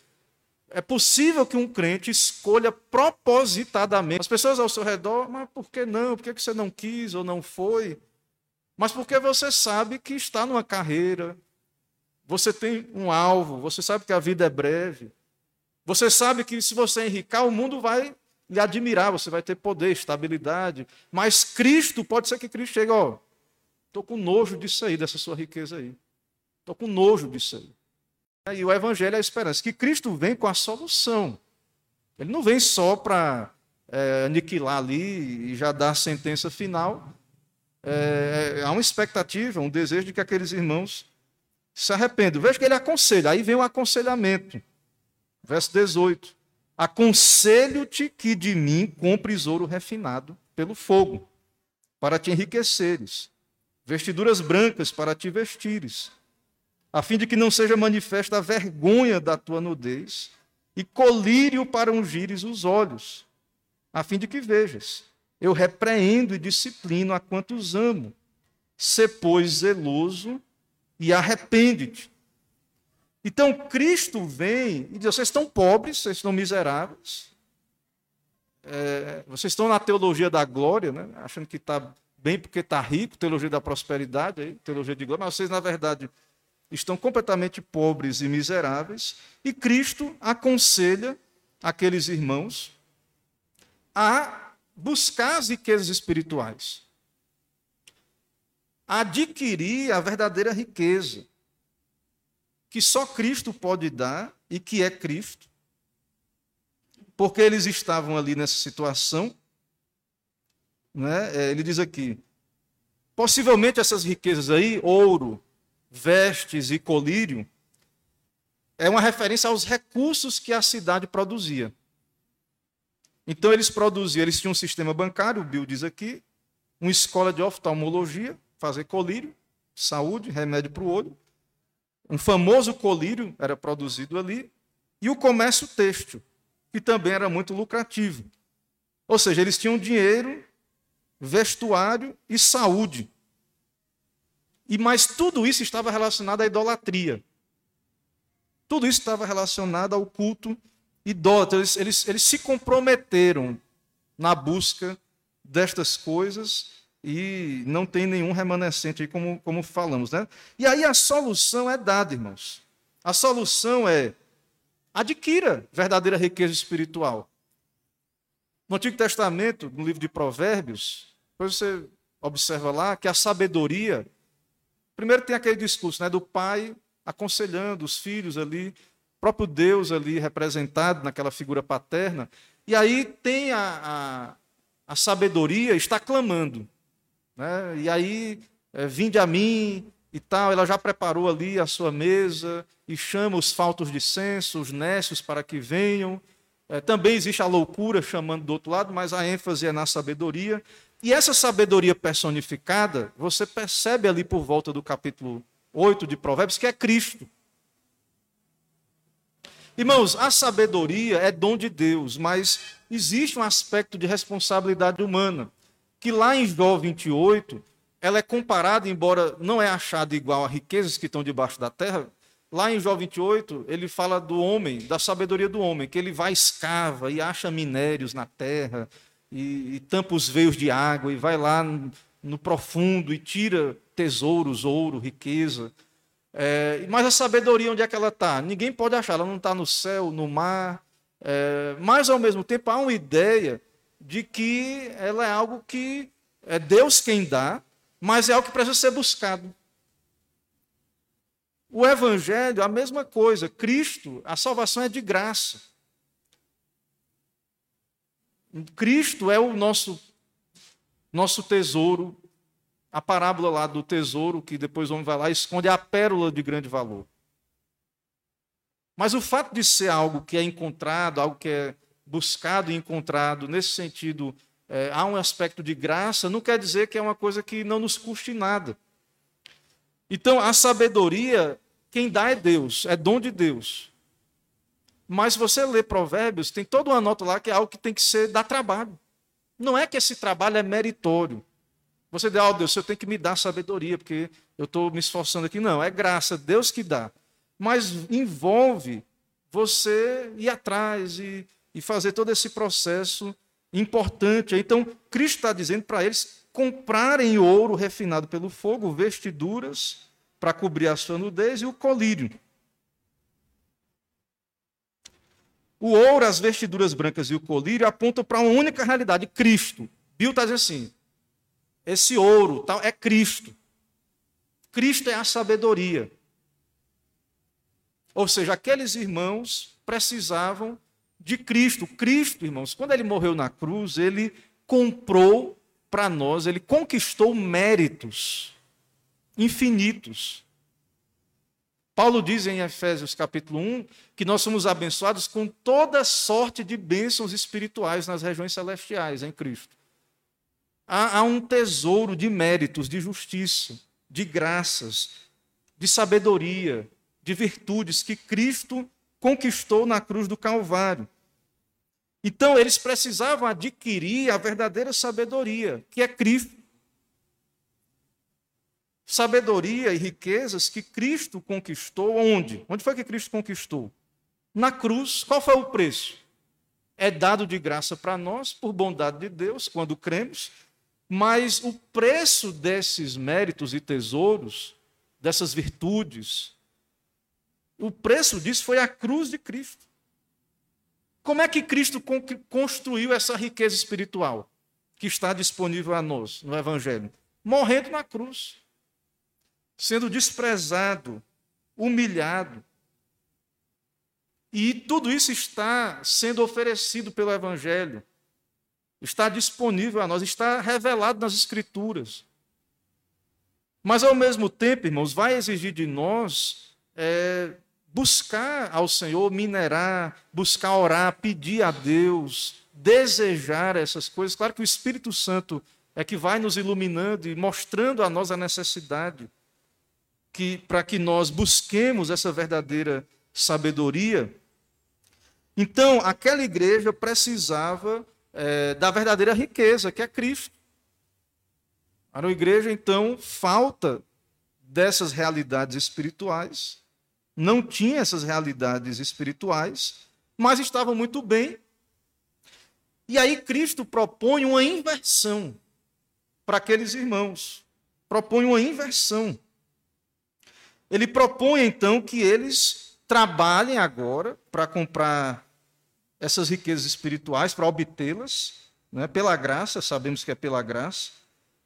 é possível que um crente escolha propositadamente. As pessoas ao seu redor, mas por que não? Por que você não quis ou não foi? Mas porque você sabe que está numa carreira, você tem um alvo, você sabe que a vida é breve, você sabe que se você enricar, o mundo vai lhe admirar, você vai ter poder, estabilidade. Mas Cristo, pode ser que Cristo chegue, ó, estou com nojo disso aí, dessa sua riqueza aí. Estou com nojo disso aí. E o Evangelho é a esperança, que Cristo vem com a solução. Ele não vem só para é, aniquilar ali e já dar a sentença final. É, há uma expectativa, um desejo de que aqueles irmãos se arrependam. Veja que ele aconselha, aí vem o aconselhamento. Verso 18. Aconselho-te que de mim compres ouro refinado pelo fogo, para te enriqueceres, vestiduras brancas para te vestires, a fim de que não seja manifesta a vergonha da tua nudez, e colírio para ungires os olhos, a fim de que vejas. Eu repreendo e disciplino a quantos amo. Se, pois, zeloso e arrepende-te. Então Cristo vem e diz: vocês estão pobres, vocês estão miseráveis, é, vocês estão na teologia da glória, né? achando que está bem porque está rico, teologia da prosperidade, aí, teologia de glória, mas vocês, na verdade, estão completamente pobres e miseráveis, e Cristo aconselha aqueles irmãos a buscar as riquezas espirituais, adquirir a verdadeira riqueza que só Cristo pode dar e que é Cristo, porque eles estavam ali nessa situação. Né? É, ele diz aqui: possivelmente essas riquezas aí, ouro, vestes e colírio, é uma referência aos recursos que a cidade produzia. Então eles produziam, eles tinham um sistema bancário, o Bill diz aqui, uma escola de oftalmologia, fazer colírio, saúde, remédio para o olho, um famoso colírio era produzido ali, e o comércio têxtil, que também era muito lucrativo. Ou seja, eles tinham dinheiro, vestuário e saúde. E mas tudo isso estava relacionado à idolatria. Tudo isso estava relacionado ao culto idólatra. Eles, eles, eles se comprometeram na busca destas coisas e não tem nenhum remanescente aí, como, como falamos. Né? E aí a solução é dada, irmãos. A solução é adquira verdadeira riqueza espiritual. No Antigo Testamento, no livro de Provérbios, você observa lá que a sabedoria. Primeiro tem aquele discurso né, do pai aconselhando os filhos ali, próprio Deus ali representado naquela figura paterna. E aí tem a, a, a sabedoria está clamando. Né? E aí, é, vinde a mim e tal, ela já preparou ali a sua mesa e chama os faltos de senso, os nécios para que venham. É, também existe a loucura chamando do outro lado, mas a ênfase é na sabedoria. E essa sabedoria personificada, você percebe ali por volta do capítulo 8 de Provérbios, que é Cristo. Irmãos, a sabedoria é dom de Deus, mas existe um aspecto de responsabilidade humana que lá em Jó 28, ela é comparada, embora não é achada igual a riquezas que estão debaixo da terra, lá em Jó 28, ele fala do homem, da sabedoria do homem, que ele vai escava e acha minérios na terra, e, e tampa os veios de água, e vai lá no, no profundo e tira tesouros, ouro, riqueza. É, mas a sabedoria, onde é que ela está? Ninguém pode achar, ela não está no céu, no mar. É, mas, ao mesmo tempo, há uma ideia de que ela é algo que é Deus quem dá, mas é algo que precisa ser buscado. O Evangelho, a mesma coisa. Cristo, a salvação é de graça. Cristo é o nosso, nosso tesouro a parábola lá do tesouro, que depois o homem vai lá e esconde a pérola de grande valor. Mas o fato de ser algo que é encontrado, algo que é buscado e encontrado, nesse sentido, é, há um aspecto de graça, não quer dizer que é uma coisa que não nos custe nada. Então, a sabedoria, quem dá é Deus, é dom de Deus. Mas você lê Provérbios, tem toda uma nota lá que é algo que tem que ser dar trabalho. Não é que esse trabalho é meritório. Você diz, oh Deus, você tem que me dar sabedoria, porque eu estou me esforçando aqui. Não, é graça, Deus que dá. Mas envolve você ir atrás e, e fazer todo esse processo importante. Então, Cristo está dizendo para eles comprarem ouro refinado pelo fogo, vestiduras para cobrir a sua nudez e o colírio. O ouro, as vestiduras brancas e o colírio apontam para uma única realidade, Cristo. Bill está dizendo assim: esse ouro tal, é Cristo. Cristo é a sabedoria. Ou seja, aqueles irmãos precisavam de Cristo. Cristo, irmãos, quando ele morreu na cruz, ele comprou para nós, ele conquistou méritos infinitos. Paulo diz em Efésios capítulo 1 que nós somos abençoados com toda sorte de bênçãos espirituais nas regiões celestiais em Cristo. Há, há um tesouro de méritos, de justiça, de graças, de sabedoria, de virtudes que Cristo conquistou na cruz do Calvário. Então, eles precisavam adquirir a verdadeira sabedoria, que é Cristo. Sabedoria e riquezas que Cristo conquistou onde? Onde foi que Cristo conquistou? Na cruz. Qual foi o preço? É dado de graça para nós, por bondade de Deus, quando cremos, mas o preço desses méritos e tesouros, dessas virtudes, o preço disso foi a cruz de Cristo. Como é que Cristo construiu essa riqueza espiritual que está disponível a nós no Evangelho? Morrendo na cruz, sendo desprezado, humilhado. E tudo isso está sendo oferecido pelo Evangelho, está disponível a nós, está revelado nas Escrituras. Mas, ao mesmo tempo, irmãos, vai exigir de nós é, buscar ao Senhor, minerar, buscar orar, pedir a Deus, desejar essas coisas. Claro que o Espírito Santo é que vai nos iluminando e mostrando a nós a necessidade que para que nós busquemos essa verdadeira sabedoria. Então, aquela igreja precisava é, da verdadeira riqueza, que é Cristo. A igreja, então, falta dessas realidades espirituais não tinha essas realidades espirituais, mas estavam muito bem. E aí Cristo propõe uma inversão para aqueles irmãos. Propõe uma inversão. Ele propõe então que eles trabalhem agora para comprar essas riquezas espirituais, para obtê-las, né, pela graça, sabemos que é pela graça.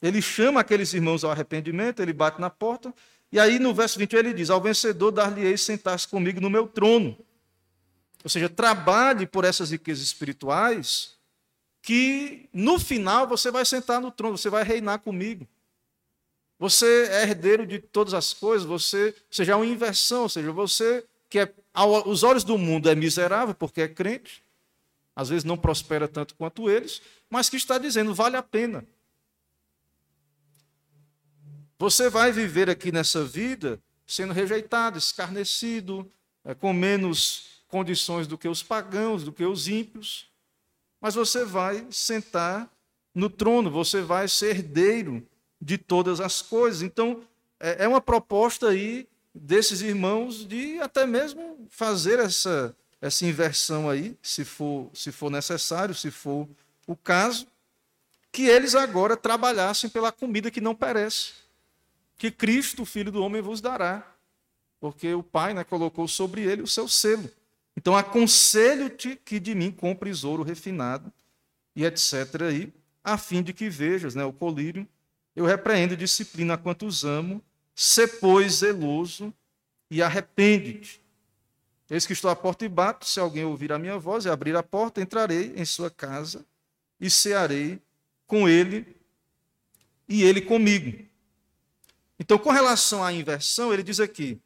Ele chama aqueles irmãos ao arrependimento, ele bate na porta e aí no verso 21 ele diz: Ao vencedor dar-lhe-ei sentar-se comigo no meu trono. Ou seja, trabalhe por essas riquezas espirituais, que no final você vai sentar no trono, você vai reinar comigo. Você é herdeiro de todas as coisas, você, seja, é uma inversão, ou seja, você que é, aos olhos do mundo é miserável porque é crente, às vezes não prospera tanto quanto eles, mas que está dizendo, vale a pena. Você vai viver aqui nessa vida sendo rejeitado, escarnecido, é, com menos condições do que os pagãos, do que os ímpios, mas você vai sentar no trono, você vai ser herdeiro de todas as coisas. Então, é, é uma proposta aí desses irmãos de até mesmo fazer essa, essa inversão aí, se for, se for necessário, se for o caso, que eles agora trabalhassem pela comida que não perece que Cristo, Filho do Homem, vos dará, porque o Pai né, colocou sobre ele o seu selo. Então, aconselho-te que de mim compres ouro refinado e etc. Aí, a fim de que vejas né, o colírio. Eu repreendo disciplina a quantos amo, se pois zeloso e arrepende-te. Eis que estou à porta e bato, se alguém ouvir a minha voz e abrir a porta, entrarei em sua casa e cearei com ele e ele comigo. Então, com relação à inversão, ele diz aqui: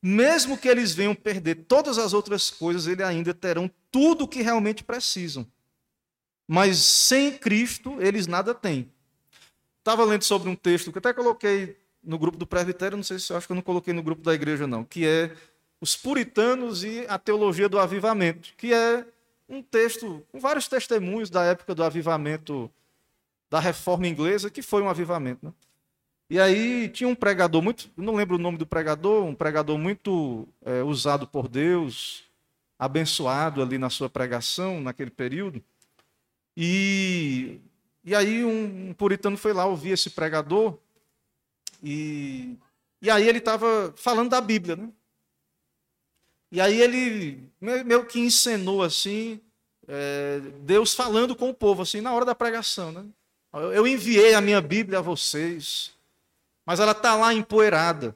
mesmo que eles venham perder todas as outras coisas, eles ainda terão tudo o que realmente precisam. Mas sem Cristo, eles nada têm. Estava lendo sobre um texto que até coloquei no grupo do presbitério, não sei se eu acho que eu não coloquei no grupo da igreja, não, que é Os Puritanos e a Teologia do Avivamento, que é um texto com vários testemunhos da época do avivamento da reforma inglesa, que foi um avivamento. Né? E aí tinha um pregador muito, não lembro o nome do pregador, um pregador muito é, usado por Deus, abençoado ali na sua pregação naquele período. E, e aí um, um puritano foi lá ouvir esse pregador e, e aí ele estava falando da Bíblia, né? E aí ele meio que encenou assim, é, Deus falando com o povo, assim, na hora da pregação, né? Eu enviei a minha Bíblia a vocês, mas ela está lá empoeirada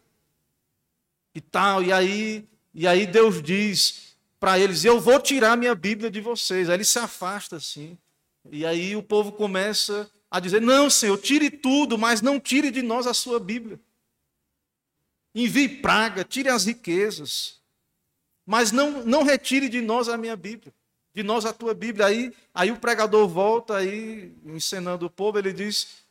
e tal. E aí, e aí Deus diz para eles: Eu vou tirar a minha Bíblia de vocês. Aí ele se afasta assim. E aí o povo começa a dizer: Não, Senhor, tire tudo, mas não tire de nós a sua Bíblia. Envie praga, tire as riquezas, mas não, não retire de nós a minha Bíblia de nós a tua Bíblia. Aí, aí o pregador volta, aí, ensinando o povo, ele diz,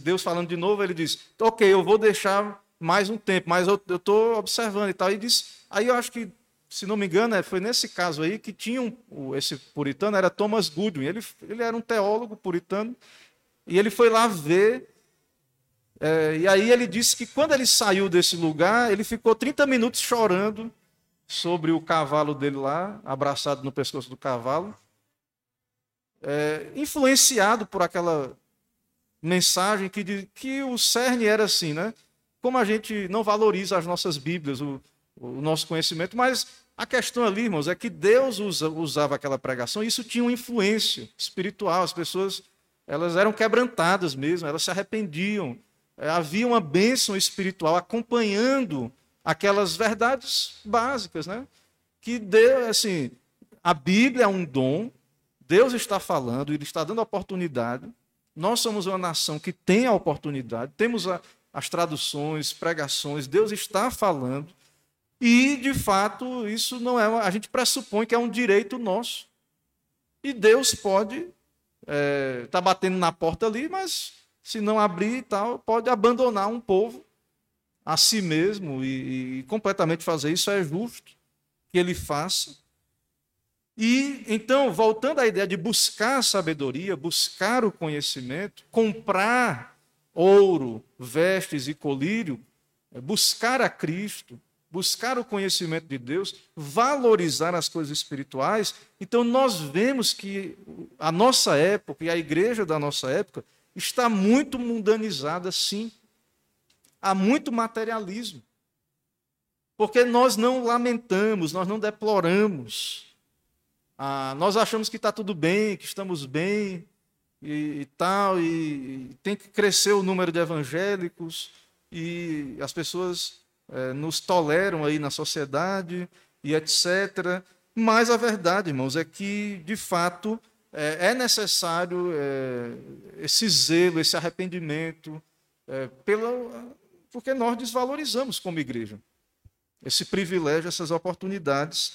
Deus falando de novo, ele diz, ok, eu vou deixar mais um tempo, mas eu estou observando e tal. E diz, aí eu acho que, se não me engano, é, foi nesse caso aí que tinha um, esse puritano, era Thomas Goodwin, ele, ele era um teólogo puritano, e ele foi lá ver é, e aí ele disse que quando ele saiu desse lugar, ele ficou 30 minutos chorando sobre o cavalo dele lá, abraçado no pescoço do cavalo, é, influenciado por aquela mensagem que, de, que o cerne era assim, né? Como a gente não valoriza as nossas Bíblias, o, o nosso conhecimento, mas a questão ali, irmãos, é que Deus usa, usava aquela pregação e isso tinha uma influência espiritual. As pessoas elas eram quebrantadas mesmo, elas se arrependiam. É, havia uma bênção espiritual acompanhando aquelas verdades básicas, né? Que Deus, assim, a Bíblia é um dom, Deus está falando, Ele está dando oportunidade. Nós somos uma nação que tem a oportunidade, temos a, as traduções, pregações, Deus está falando. E, de fato, isso não é. Uma, a gente pressupõe que é um direito nosso. E Deus pode estar é, tá batendo na porta ali, mas se não abrir e tal, pode abandonar um povo a si mesmo e, e completamente fazer isso é justo que ele faça. E então, voltando à ideia de buscar sabedoria, buscar o conhecimento, comprar ouro, vestes e colírio, é buscar a Cristo, buscar o conhecimento de Deus, valorizar as coisas espirituais. Então, nós vemos que a nossa época e a igreja da nossa época está muito mundanizada, sim há muito materialismo. Porque nós não lamentamos, nós não deploramos. Ah, nós achamos que está tudo bem, que estamos bem e, e tal, e, e, tem que crescer o número de evangélicos, e as pessoas é, nos toleram aí na sociedade e etc. Mas a verdade, irmãos, é que, de fato, é, é necessário é, esse zelo, esse arrependimento, pela, porque nós desvalorizamos como igreja esse privilégio, essas oportunidades.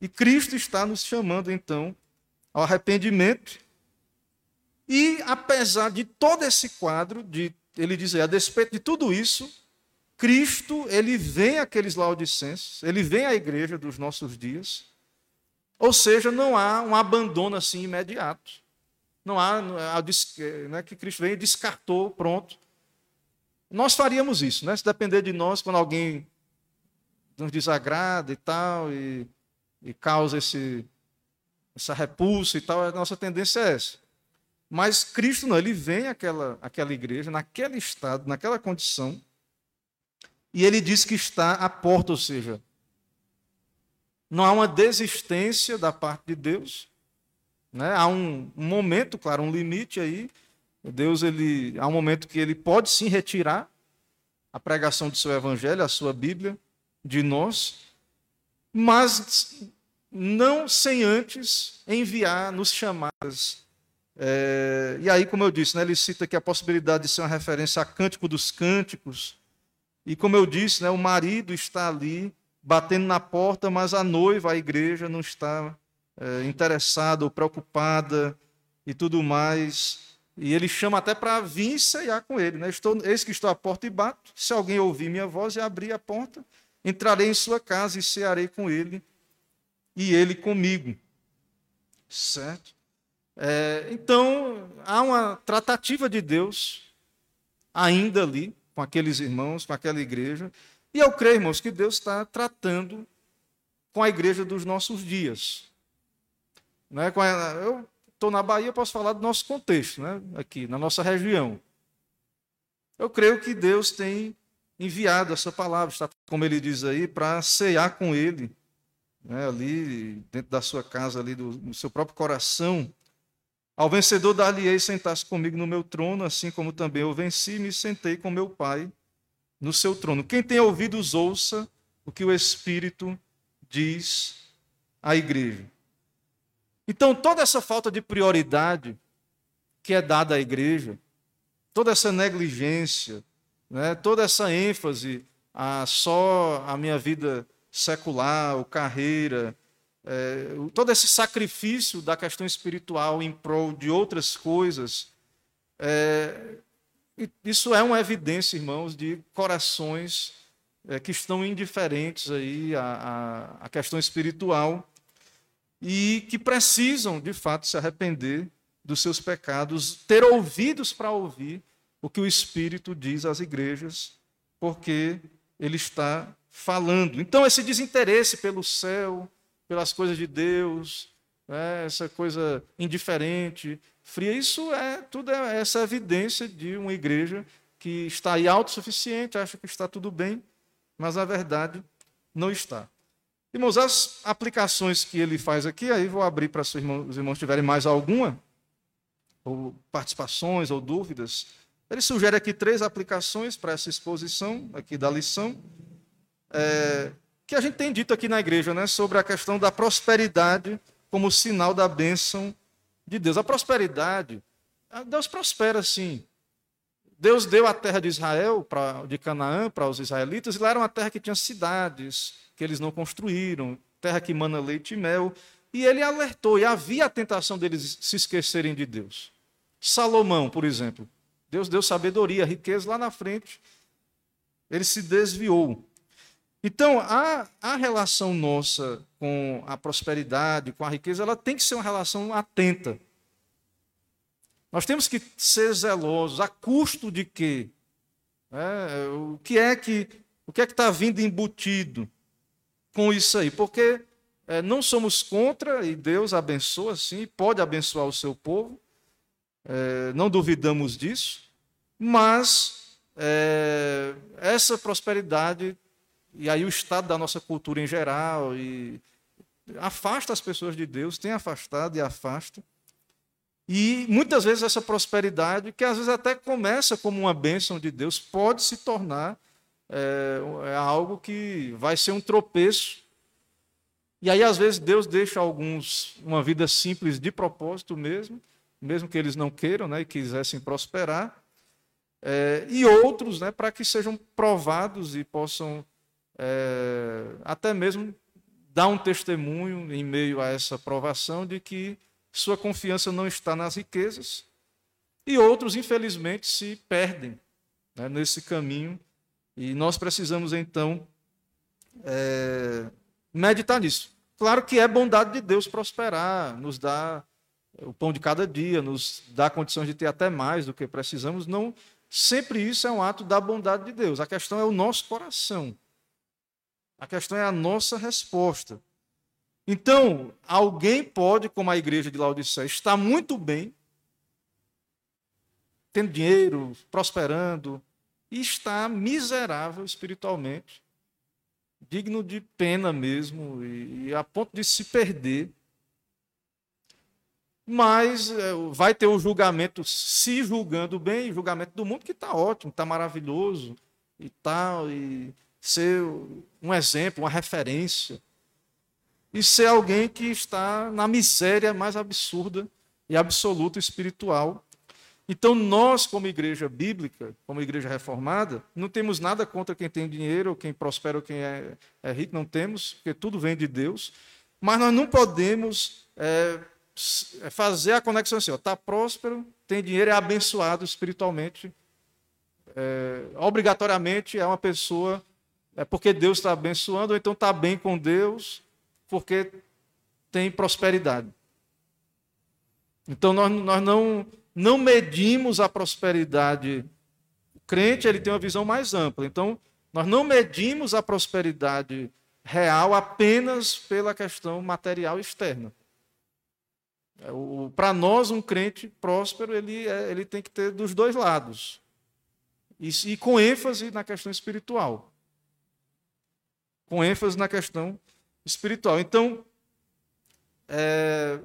E Cristo está nos chamando, então, ao arrependimento. E, apesar de todo esse quadro, de, ele diz aí, a despeito de tudo isso, Cristo, ele vem àqueles laodicenses, ele vem à igreja dos nossos dias. Ou seja, não há um abandono assim imediato. Não há, não é que Cristo vem e descartou, pronto. Nós faríamos isso, né? Se depender de nós, quando alguém nos desagrada e tal, e, e causa esse, essa repulsa e tal, a nossa tendência é essa. Mas Cristo não, ele vem àquela, àquela igreja, naquele estado, naquela condição, e ele diz que está à porta, ou seja, não há uma desistência da parte de Deus, né? há um, um momento, claro, um limite aí, Deus, ele, há um momento que ele pode sim retirar a pregação do seu evangelho, a sua Bíblia, de nós, mas não sem antes enviar, nos chamadas. É, e aí, como eu disse, né, ele cita aqui a possibilidade de ser uma referência a Cântico dos Cânticos, E como eu disse, né, o marido está ali batendo na porta, mas a noiva, a igreja, não está é, interessada ou preocupada e tudo mais. E ele chama até para vir ceiar com ele. Né? Estou, eis que estou à porta e bato. Se alguém ouvir minha voz e abrir a porta, entrarei em sua casa e cearei com ele e ele comigo. Certo? É, então, há uma tratativa de Deus ainda ali, com aqueles irmãos, com aquela igreja. E eu creio, irmãos, que Deus está tratando com a igreja dos nossos dias. Né? Eu estou na Bahia, posso falar do nosso contexto, né? aqui, na nossa região. Eu creio que Deus tem enviado essa palavra, está, como ele diz aí, para cear com ele, né? ali dentro da sua casa, ali do, no seu próprio coração. Ao vencedor dar-lhe-ei sentar-se comigo no meu trono, assim como também eu venci e me sentei com meu Pai no seu trono. Quem tem ouvidos, ouça o que o Espírito diz à igreja. Então, toda essa falta de prioridade que é dada à igreja, toda essa negligência, né, toda essa ênfase a só a minha vida secular, ou carreira, é, todo esse sacrifício da questão espiritual em prol de outras coisas, é, isso é uma evidência, irmãos, de corações é, que estão indiferentes aí à, à, à questão espiritual e que precisam, de fato, se arrepender dos seus pecados, ter ouvidos para ouvir o que o Espírito diz às igrejas, porque ele está falando. Então, esse desinteresse pelo céu, pelas coisas de Deus, né, essa coisa indiferente, fria, isso é tudo é essa evidência de uma igreja que está aí autossuficiente, acha que está tudo bem, mas na verdade não está. Irmãos, as aplicações que ele faz aqui, aí vou abrir para se os irmãos tiverem mais alguma, ou participações ou dúvidas. Ele sugere aqui três aplicações para essa exposição aqui da lição. É, que a gente tem dito aqui na igreja, né, sobre a questão da prosperidade como sinal da bênção de Deus. A prosperidade, Deus prospera sim. Deus deu a terra de Israel, pra, de Canaã, para os israelitas, e lá era uma terra que tinha cidades que eles não construíram, terra que mana leite e mel. E ele alertou, e havia a tentação deles se esquecerem de Deus. Salomão, por exemplo, Deus deu sabedoria, riqueza lá na frente, ele se desviou. Então, a, a relação nossa com a prosperidade, com a riqueza, ela tem que ser uma relação atenta. Nós temos que ser zelosos, a custo de quê? É, o que é que o que é que está vindo embutido com isso aí? Porque é, não somos contra e Deus abençoa, sim, pode abençoar o seu povo, é, não duvidamos disso, mas é, essa prosperidade e aí o estado da nossa cultura em geral e afasta as pessoas de Deus, tem afastado e afasta. E muitas vezes essa prosperidade, que às vezes até começa como uma bênção de Deus, pode se tornar é, é algo que vai ser um tropeço. E aí, às vezes, Deus deixa alguns uma vida simples de propósito mesmo, mesmo que eles não queiram né, e quisessem prosperar, é, e outros né, para que sejam provados e possam é, até mesmo dar um testemunho em meio a essa provação de que sua confiança não está nas riquezas, e outros, infelizmente, se perdem né, nesse caminho, e nós precisamos então é, meditar nisso. Claro que é bondade de Deus prosperar, nos dar o pão de cada dia, nos dá condições de ter até mais do que precisamos. Não sempre isso é um ato da bondade de Deus. A questão é o nosso coração. A questão é a nossa resposta. Então, alguém pode, como a igreja de Laodiceia, estar muito bem, tendo dinheiro, prosperando, e está miserável espiritualmente, digno de pena mesmo, e, a ponto de se perder. Mas é, vai ter o julgamento, se julgando bem, julgamento do mundo, que está ótimo, está maravilhoso e tal, e ser um exemplo, uma referência, e ser alguém que está na miséria mais absurda e absoluta espiritual. Então, nós, como igreja bíblica, como igreja reformada, não temos nada contra quem tem dinheiro, ou quem prospera, ou quem é, é rico, não temos, porque tudo vem de Deus. Mas nós não podemos é, é fazer a conexão assim: está próspero, tem dinheiro, é abençoado espiritualmente. É, obrigatoriamente é uma pessoa, é porque Deus está abençoando, ou então está bem com Deus, porque tem prosperidade. Então nós, nós não, não medimos a prosperidade. O crente ele tem uma visão mais ampla. Então nós não medimos a prosperidade real apenas pela questão material externa. É, Para nós, um crente próspero, ele, é, ele tem que ter dos dois lados. E, e com ênfase na questão espiritual. Com ênfase na questão espiritual. Então, é,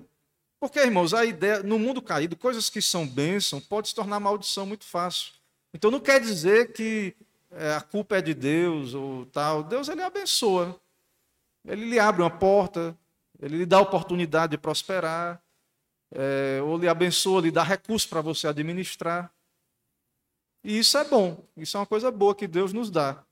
porque, irmãos, a ideia, no mundo caído, coisas que são bênção pode se tornar maldição muito fácil. Então não quer dizer que é, a culpa é de Deus ou tal. Deus ele abençoa. Ele lhe abre uma porta, ele lhe dá oportunidade de prosperar, é, ou lhe abençoa, lhe dá recursos para você administrar. E isso é bom, isso é uma coisa boa que Deus nos dá.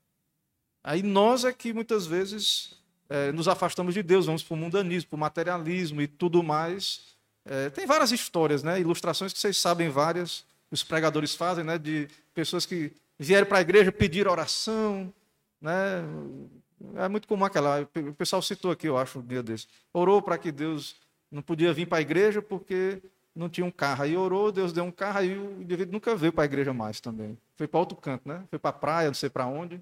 Aí nós é que muitas vezes é, nos afastamos de Deus, vamos para o mundanismo, para o materialismo e tudo mais. É, tem várias histórias, né? ilustrações que vocês sabem várias, os pregadores fazem, né? de pessoas que vieram para a igreja pedir oração. Né? É muito comum aquela. O pessoal citou aqui, eu acho, um dia desse. Orou para que Deus não podia vir para a igreja porque não tinha um carro. Aí orou, Deus deu um carro, aí o indivíduo nunca veio para a igreja mais também. Foi para outro canto, né? Foi para a praia, não sei para onde.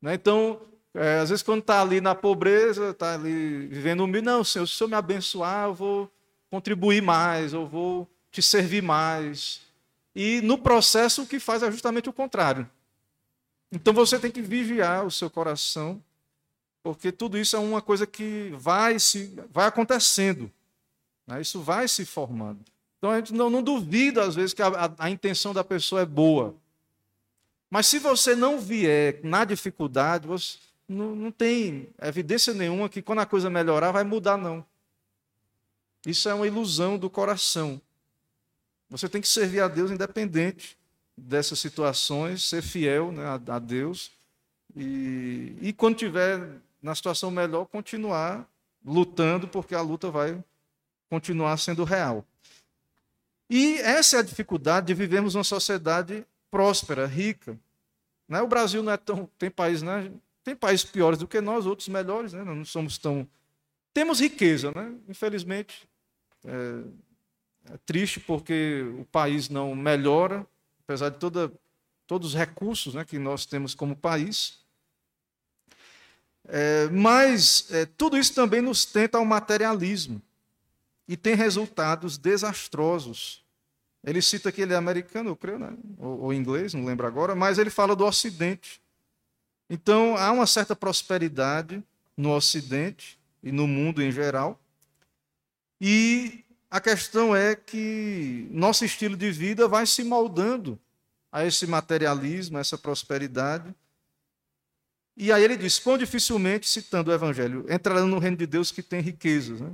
Né? Então, é, às vezes, quando está ali na pobreza, está ali vivendo humilde, não, Senhor, se o Senhor me abençoar, eu vou contribuir mais, eu vou te servir mais. E no processo o que faz é justamente o contrário. Então você tem que vigiar o seu coração, porque tudo isso é uma coisa que vai se vai acontecendo. Né? Isso vai se formando. Então a gente não, não duvida, às vezes, que a, a, a intenção da pessoa é boa. Mas se você não vier na dificuldade, você não, não tem evidência nenhuma que quando a coisa melhorar vai mudar, não. Isso é uma ilusão do coração. Você tem que servir a Deus independente dessas situações, ser fiel né, a, a, Deus. E, e quando tiver na situação melhor, continuar lutando, porque a luta vai continuar sendo real. E essa é a dificuldade de vivermos uma sociedade próspera, rica. Né? O Brasil não é tão. Tem países, né? Tem países piores do que nós, outros melhores, né? Não somos tão. Temos riqueza, né? Infelizmente, é, é triste porque o país não melhora, apesar de toda, todos os recursos né, que nós temos como país. É, mas é, tudo isso também nos tenta ao materialismo e tem resultados desastrosos. Ele cita que ele é americano, eu creio, né? ou, ou inglês, não lembro agora, mas ele fala do Ocidente. Então há uma certa prosperidade no Ocidente e no mundo em geral, e a questão é que nosso estilo de vida vai se moldando a esse materialismo, a essa prosperidade. E aí ele diz: quão dificilmente, citando o Evangelho, entrarão no reino de Deus que tem riquezas. Né?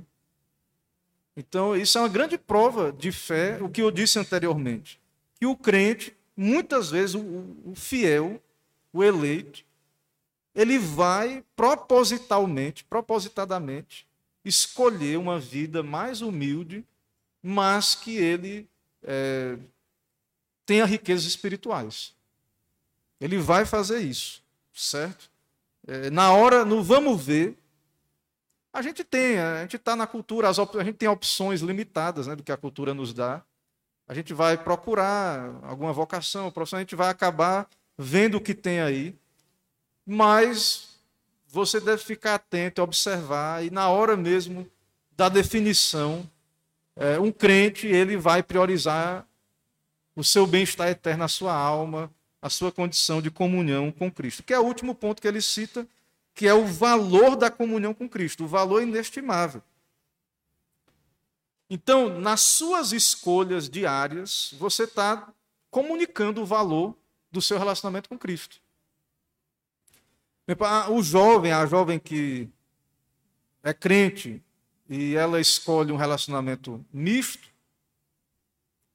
Então, isso é uma grande prova de fé, o que eu disse anteriormente. Que o crente, muitas vezes, o, o fiel, o eleito, ele vai propositalmente, propositadamente, escolher uma vida mais humilde, mas que ele é, tenha riquezas espirituais. Ele vai fazer isso, certo? É, na hora, no vamos ver, a gente tem, a gente está na cultura, as, a gente tem opções limitadas né, do que a cultura nos dá. A gente vai procurar alguma vocação, a gente vai acabar vendo o que tem aí, mas você deve ficar atento, observar, e na hora mesmo da definição, é, um crente ele vai priorizar o seu bem-estar eterno, a sua alma, a sua condição de comunhão com Cristo, que é o último ponto que ele cita, que é o valor da comunhão com Cristo, o valor inestimável. Então, nas suas escolhas diárias, você está comunicando o valor do seu relacionamento com Cristo. O jovem, a jovem que é crente e ela escolhe um relacionamento misto,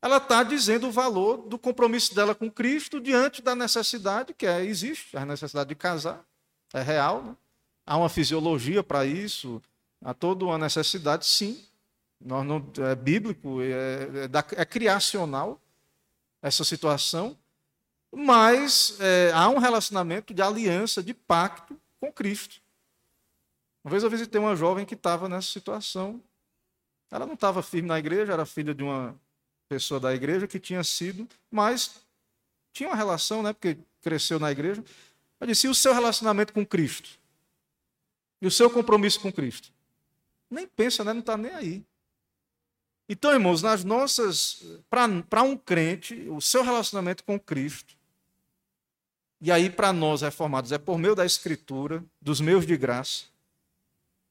ela está dizendo o valor do compromisso dela com Cristo diante da necessidade que é, existe, a necessidade de casar, é real. Né? Há uma fisiologia para isso, há toda uma necessidade, sim. Nós não, é bíblico, é, é, é criacional essa situação, mas é, há um relacionamento de aliança, de pacto com Cristo. Uma vez eu visitei uma jovem que estava nessa situação. Ela não estava firme na igreja, era filha de uma pessoa da igreja que tinha sido, mas tinha uma relação, né, porque cresceu na igreja. Eu disse: e o seu relacionamento com Cristo? E o seu compromisso com Cristo? Nem pensa, né? não está nem aí. Então, irmãos, nas nossas. Para um crente, o seu relacionamento com Cristo, e aí para nós reformados, é por meio da Escritura, dos meus de graça,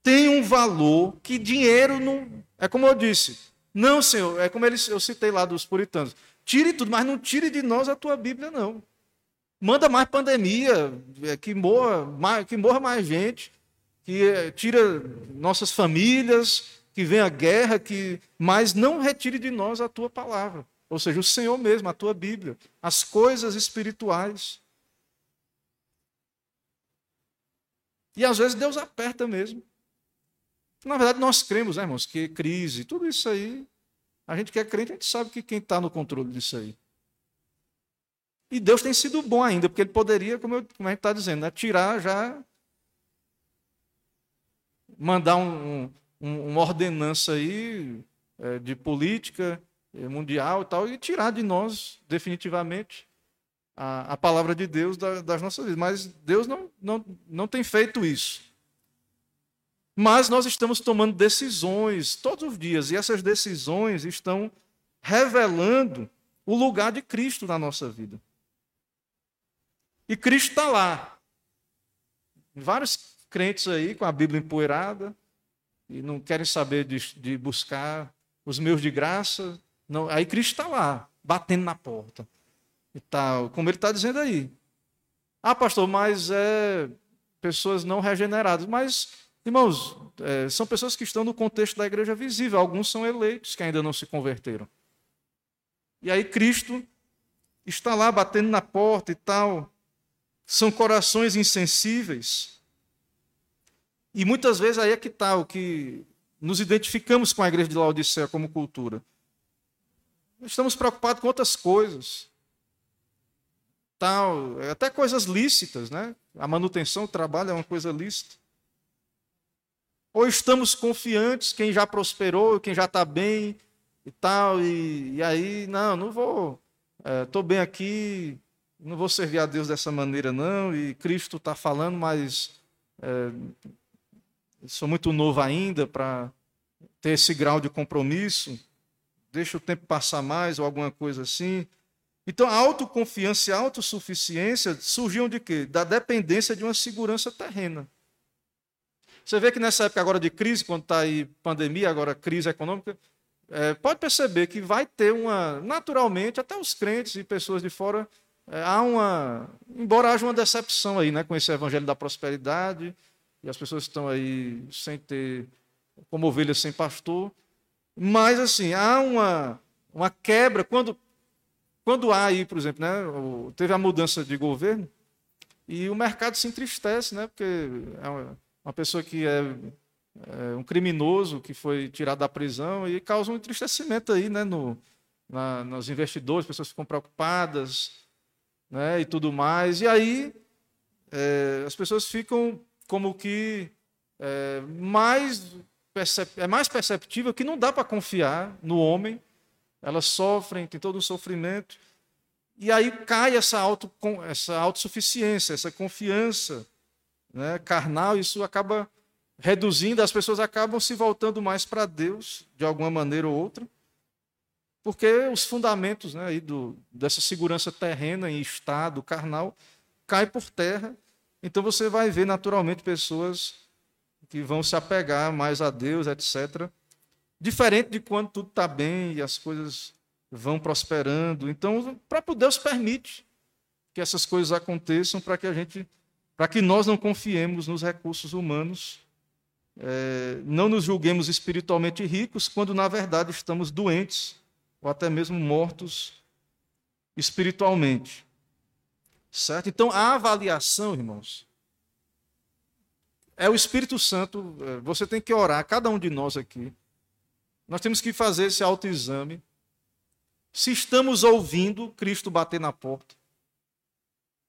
tem um valor que dinheiro não. É como eu disse. Não, Senhor, é como eu citei lá dos puritanos. Tire tudo, mas não tire de nós a tua Bíblia, não. Manda mais pandemia, é, que morra mais, que morra mais gente, que é, tira nossas famílias, que venha guerra, que mas não retire de nós a tua palavra. Ou seja, o Senhor mesmo, a tua Bíblia, as coisas espirituais. E às vezes Deus aperta mesmo. Na verdade, nós cremos, né, irmãos, que crise, tudo isso aí, a gente que é crente, a gente sabe que quem está no controle disso aí. E Deus tem sido bom ainda, porque Ele poderia, como, eu, como a gente está dizendo, né, tirar já, mandar um, um, uma ordenança aí é, de política é, mundial e tal, e tirar de nós, definitivamente, a, a palavra de Deus da, das nossas vidas. Mas Deus não, não, não tem feito isso. Mas nós estamos tomando decisões todos os dias, e essas decisões estão revelando o lugar de Cristo na nossa vida. E Cristo está lá. Vários crentes aí com a Bíblia empoeirada, e não querem saber de, de buscar os meus de graça. Não, aí Cristo está lá, batendo na porta. E tal, como ele está dizendo aí. Ah, pastor, mas é pessoas não regeneradas. Mas Irmãos, é, são pessoas que estão no contexto da igreja visível, alguns são eleitos que ainda não se converteram. E aí Cristo está lá batendo na porta e tal. São corações insensíveis. E muitas vezes aí é que está o que nos identificamos com a igreja de Laodicea como cultura. Estamos preocupados com outras coisas. Tal, até coisas lícitas, né? A manutenção, o trabalho é uma coisa lícita. Ou estamos confiantes, quem já prosperou, quem já está bem e tal, e, e, aí, não, não vou, estou é, bem aqui, não vou servir a Deus dessa maneira, não, e Cristo está falando, mas é, sou muito novo ainda para ter esse grau de compromisso, deixa o tempo passar mais ou alguma coisa assim. Então, a autoconfiança e a autossuficiência surgiam de quê? Da dependência de uma segurança terrena. Você vê que nessa época agora de crise, quando está aí pandemia, agora crise econômica, é, pode perceber que vai ter uma, naturalmente, até os crentes e pessoas de fora, é, há uma, embora haja uma decepção aí, né, com esse evangelho da prosperidade, e as pessoas estão aí sem ter, como ovelhas sem pastor, mas assim, há uma, uma quebra, quando, quando há aí, por exemplo, né, teve a mudança de governo, e o mercado se entristece, né, porque é uma, pessoa que é, é, um criminoso que foi tirado da prisão e causa um entristecimento aí, né, no, na, nos investidores, pessoas ficam preocupadas, né, e tudo mais. E aí é, as pessoas ficam como que é, mais é mais perceptível que não dá para confiar no homem. Elas sofrem, tem todo um sofrimento. E aí cai essa, auto, essa autossuficiência, essa confiança né, carnal, isso acaba reduzindo, as pessoas acabam se voltando mais para Deus, de alguma maneira ou outra, porque os fundamentos né, aí do, dessa segurança terrena em estado carnal caem por terra. Então você vai ver naturalmente pessoas que vão se apegar mais a Deus, etc. Diferente de quando tudo está bem e as coisas vão prosperando. Então, o próprio Deus permite que essas coisas aconteçam para que a gente para que nós não confiemos nos recursos humanos, é, não nos julguemos espiritualmente ricos, quando na verdade estamos doentes ou até mesmo mortos espiritualmente. Certo? Então, a avaliação, irmãos, é o Espírito Santo. É, você tem que orar, cada um de nós aqui. Nós temos que fazer esse autoexame. Se estamos ouvindo Cristo bater na porta,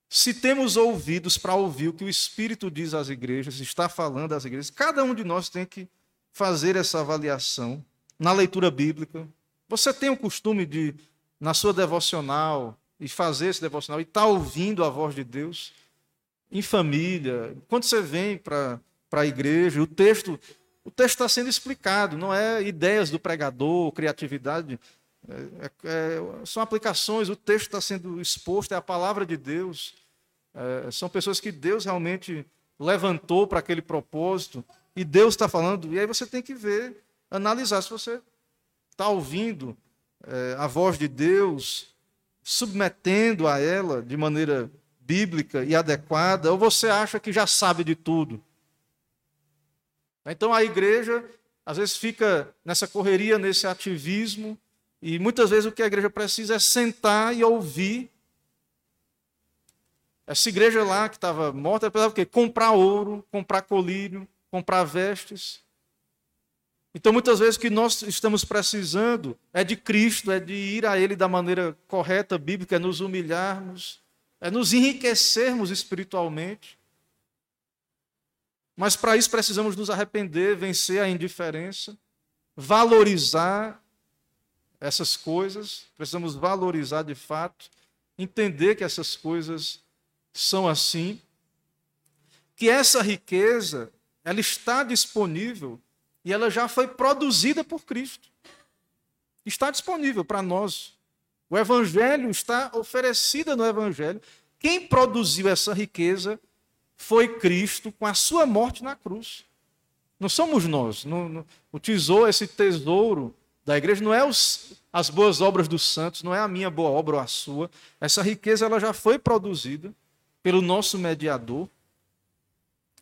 se temos ouvidos para ouvir o que o Espírito diz às igrejas, está falando às igrejas, cada um de nós tem que fazer essa avaliação na leitura bíblica. Você tem o costume de, na sua devocional, e fazer esse devocional e estar tá ouvindo a voz de Deus em família. Quando você vem para a igreja, o texto o texto está sendo explicado, não é ideias do pregador, criatividade. É, é, é são aplicações, o texto está sendo exposto, é a palavra de Deus. É, são pessoas que Deus realmente levantou para aquele propósito e Deus está falando. E aí você tem que ver, analisar se você está ouvindo é, a voz de Deus, submetendo a ela de maneira bíblica e adequada, ou você acha que já sabe de tudo? Então a igreja às vezes fica nessa correria, nesse ativismo, e muitas vezes o que a igreja precisa é sentar e ouvir. Essa igreja lá que estava morta, precisava o quê? Comprar ouro, comprar colírio, comprar vestes. Então, muitas vezes, o que nós estamos precisando é de Cristo, é de ir a Ele da maneira correta, bíblica, é nos humilharmos, é nos enriquecermos espiritualmente. Mas para isso precisamos nos arrepender, vencer a indiferença, valorizar essas coisas, precisamos valorizar de fato, entender que essas coisas são assim, que essa riqueza ela está disponível e ela já foi produzida por Cristo. Está disponível para nós. O Evangelho está oferecida no Evangelho. Quem produziu essa riqueza foi Cristo com a sua morte na cruz. Não somos nós. Não, o tesouro, esse tesouro da igreja, não é os, as boas obras dos santos, não é a minha boa obra ou a sua. Essa riqueza ela já foi produzida pelo nosso mediador,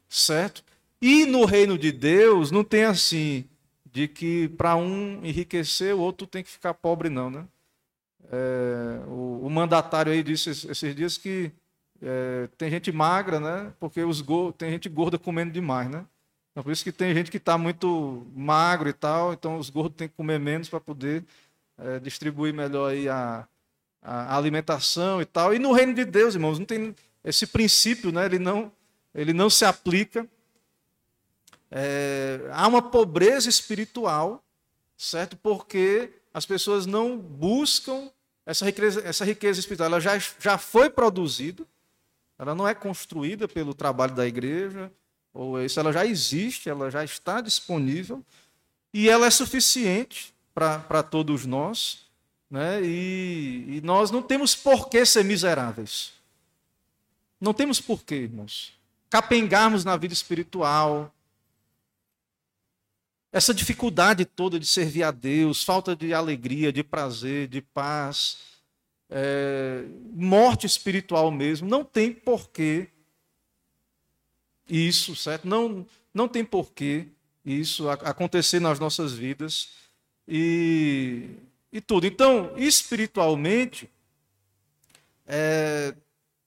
certo? E no reino de Deus não tem assim, de que para um enriquecer, o outro tem que ficar pobre, não, né? É, o, o, mandatário aí disse esses dias que é, tem gente magra, né? Porque os tem gente gorda comendo demais, né? Então, por isso que tem gente que está muito magro e tal, então os gordos têm que comer menos para poder é, distribuir melhor aí a, a, alimentação e tal. E no reino de Deus, irmãos, não tem esse princípio, né? Ele não, ele não se aplica é, há uma pobreza espiritual, certo? Porque as pessoas não buscam essa riqueza, essa riqueza espiritual. Ela já, já foi produzida, ela não é construída pelo trabalho da igreja, ou isso, ela já existe, ela já está disponível, e ela é suficiente para todos nós, né? E, e nós não temos por que ser miseráveis. Não temos por que, irmãos. Capengarmos na vida espiritual, essa dificuldade toda de servir a Deus, falta de alegria, de prazer, de paz, é, morte espiritual mesmo, não tem porquê isso, certo? Não, não tem porquê isso acontecer nas nossas vidas e, e tudo. Então, espiritualmente, é,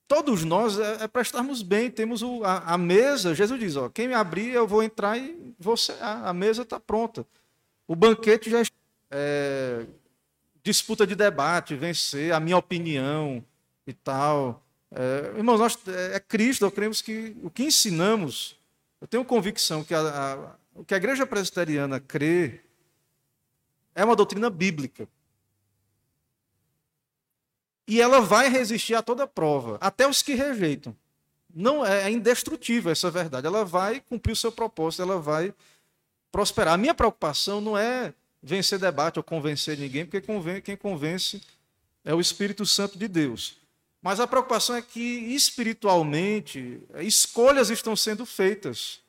todos nós é, é para estarmos bem. Temos o, a, a, mesa, Jesus diz: ó, quem me abrir, eu vou entrar e você, a, a mesa está pronta. O banquete já é, disputa de debate, vencer, a minha opinião e tal. É, irmãos, nós, é, é Cristo, nós cremos que o que ensinamos, eu tenho convicção que a, a, o que a igreja presbiteriana crê é uma doutrina bíblica. E ela vai resistir a toda prova, até os que rejeitam. Não é, é indestrutível essa verdade. Ela vai cumprir o seu propósito, ela vai prosperar. A minha preocupação não é vencer debate ou convencer ninguém, porque quem convence é o Espírito Santo de Deus. Mas a preocupação é que espiritualmente escolhas estão sendo feitas.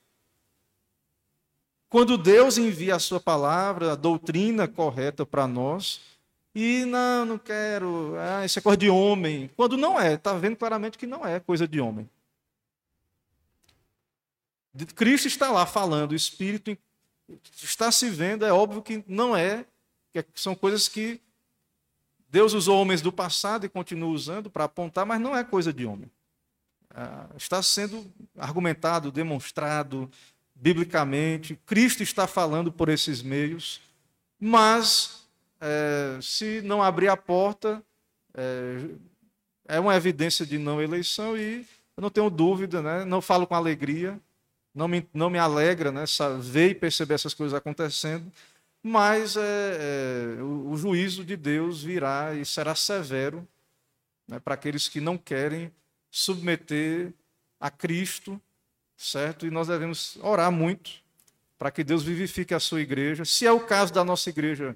Quando Deus envia a sua palavra, a doutrina correta para nós, e não, não quero, ah, isso é coisa de homem. Quando não é, está vendo claramente que não é coisa de homem. Cristo está lá falando, o Espírito está se vendo, é óbvio que não é, que são coisas que Deus usou homens do passado e continua usando para apontar, mas não é coisa de homem. Ah, está sendo argumentado, demonstrado biblicamente. Cristo está falando por esses meios, mas é, se não abrir a porta, é, é uma evidência de não eleição e eu não tenho dúvida, né? não falo com alegria, não me, não me alegra né? ver e perceber essas coisas acontecendo, mas é, é, o, o, juízo de Deus virá e será severo né? para aqueles que não querem submeter a Cristo, certo? E nós devemos orar muito para que Deus vivifique a sua igreja. Se é o caso da nossa igreja,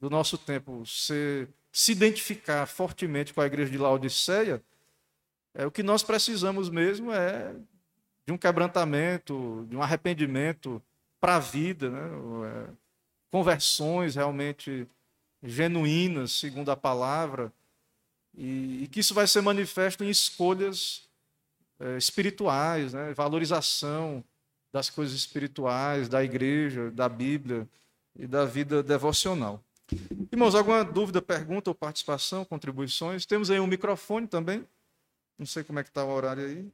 do nosso tempo, ser, se identificar fortemente com a igreja de Laodiceia, é, o que nós precisamos mesmo é de um quebrantamento, de um arrependimento para a vida, né? É, conversões realmente genuínas, segundo a palavra, e, e, que isso vai ser manifesto em escolhas é, espirituais, né? valorização das coisas espirituais, da igreja, da Bíblia e da vida devocional. Irmãos, alguma dúvida, pergunta ou participação, contribuições? Temos aí um microfone também. Não sei como é que está o horário aí.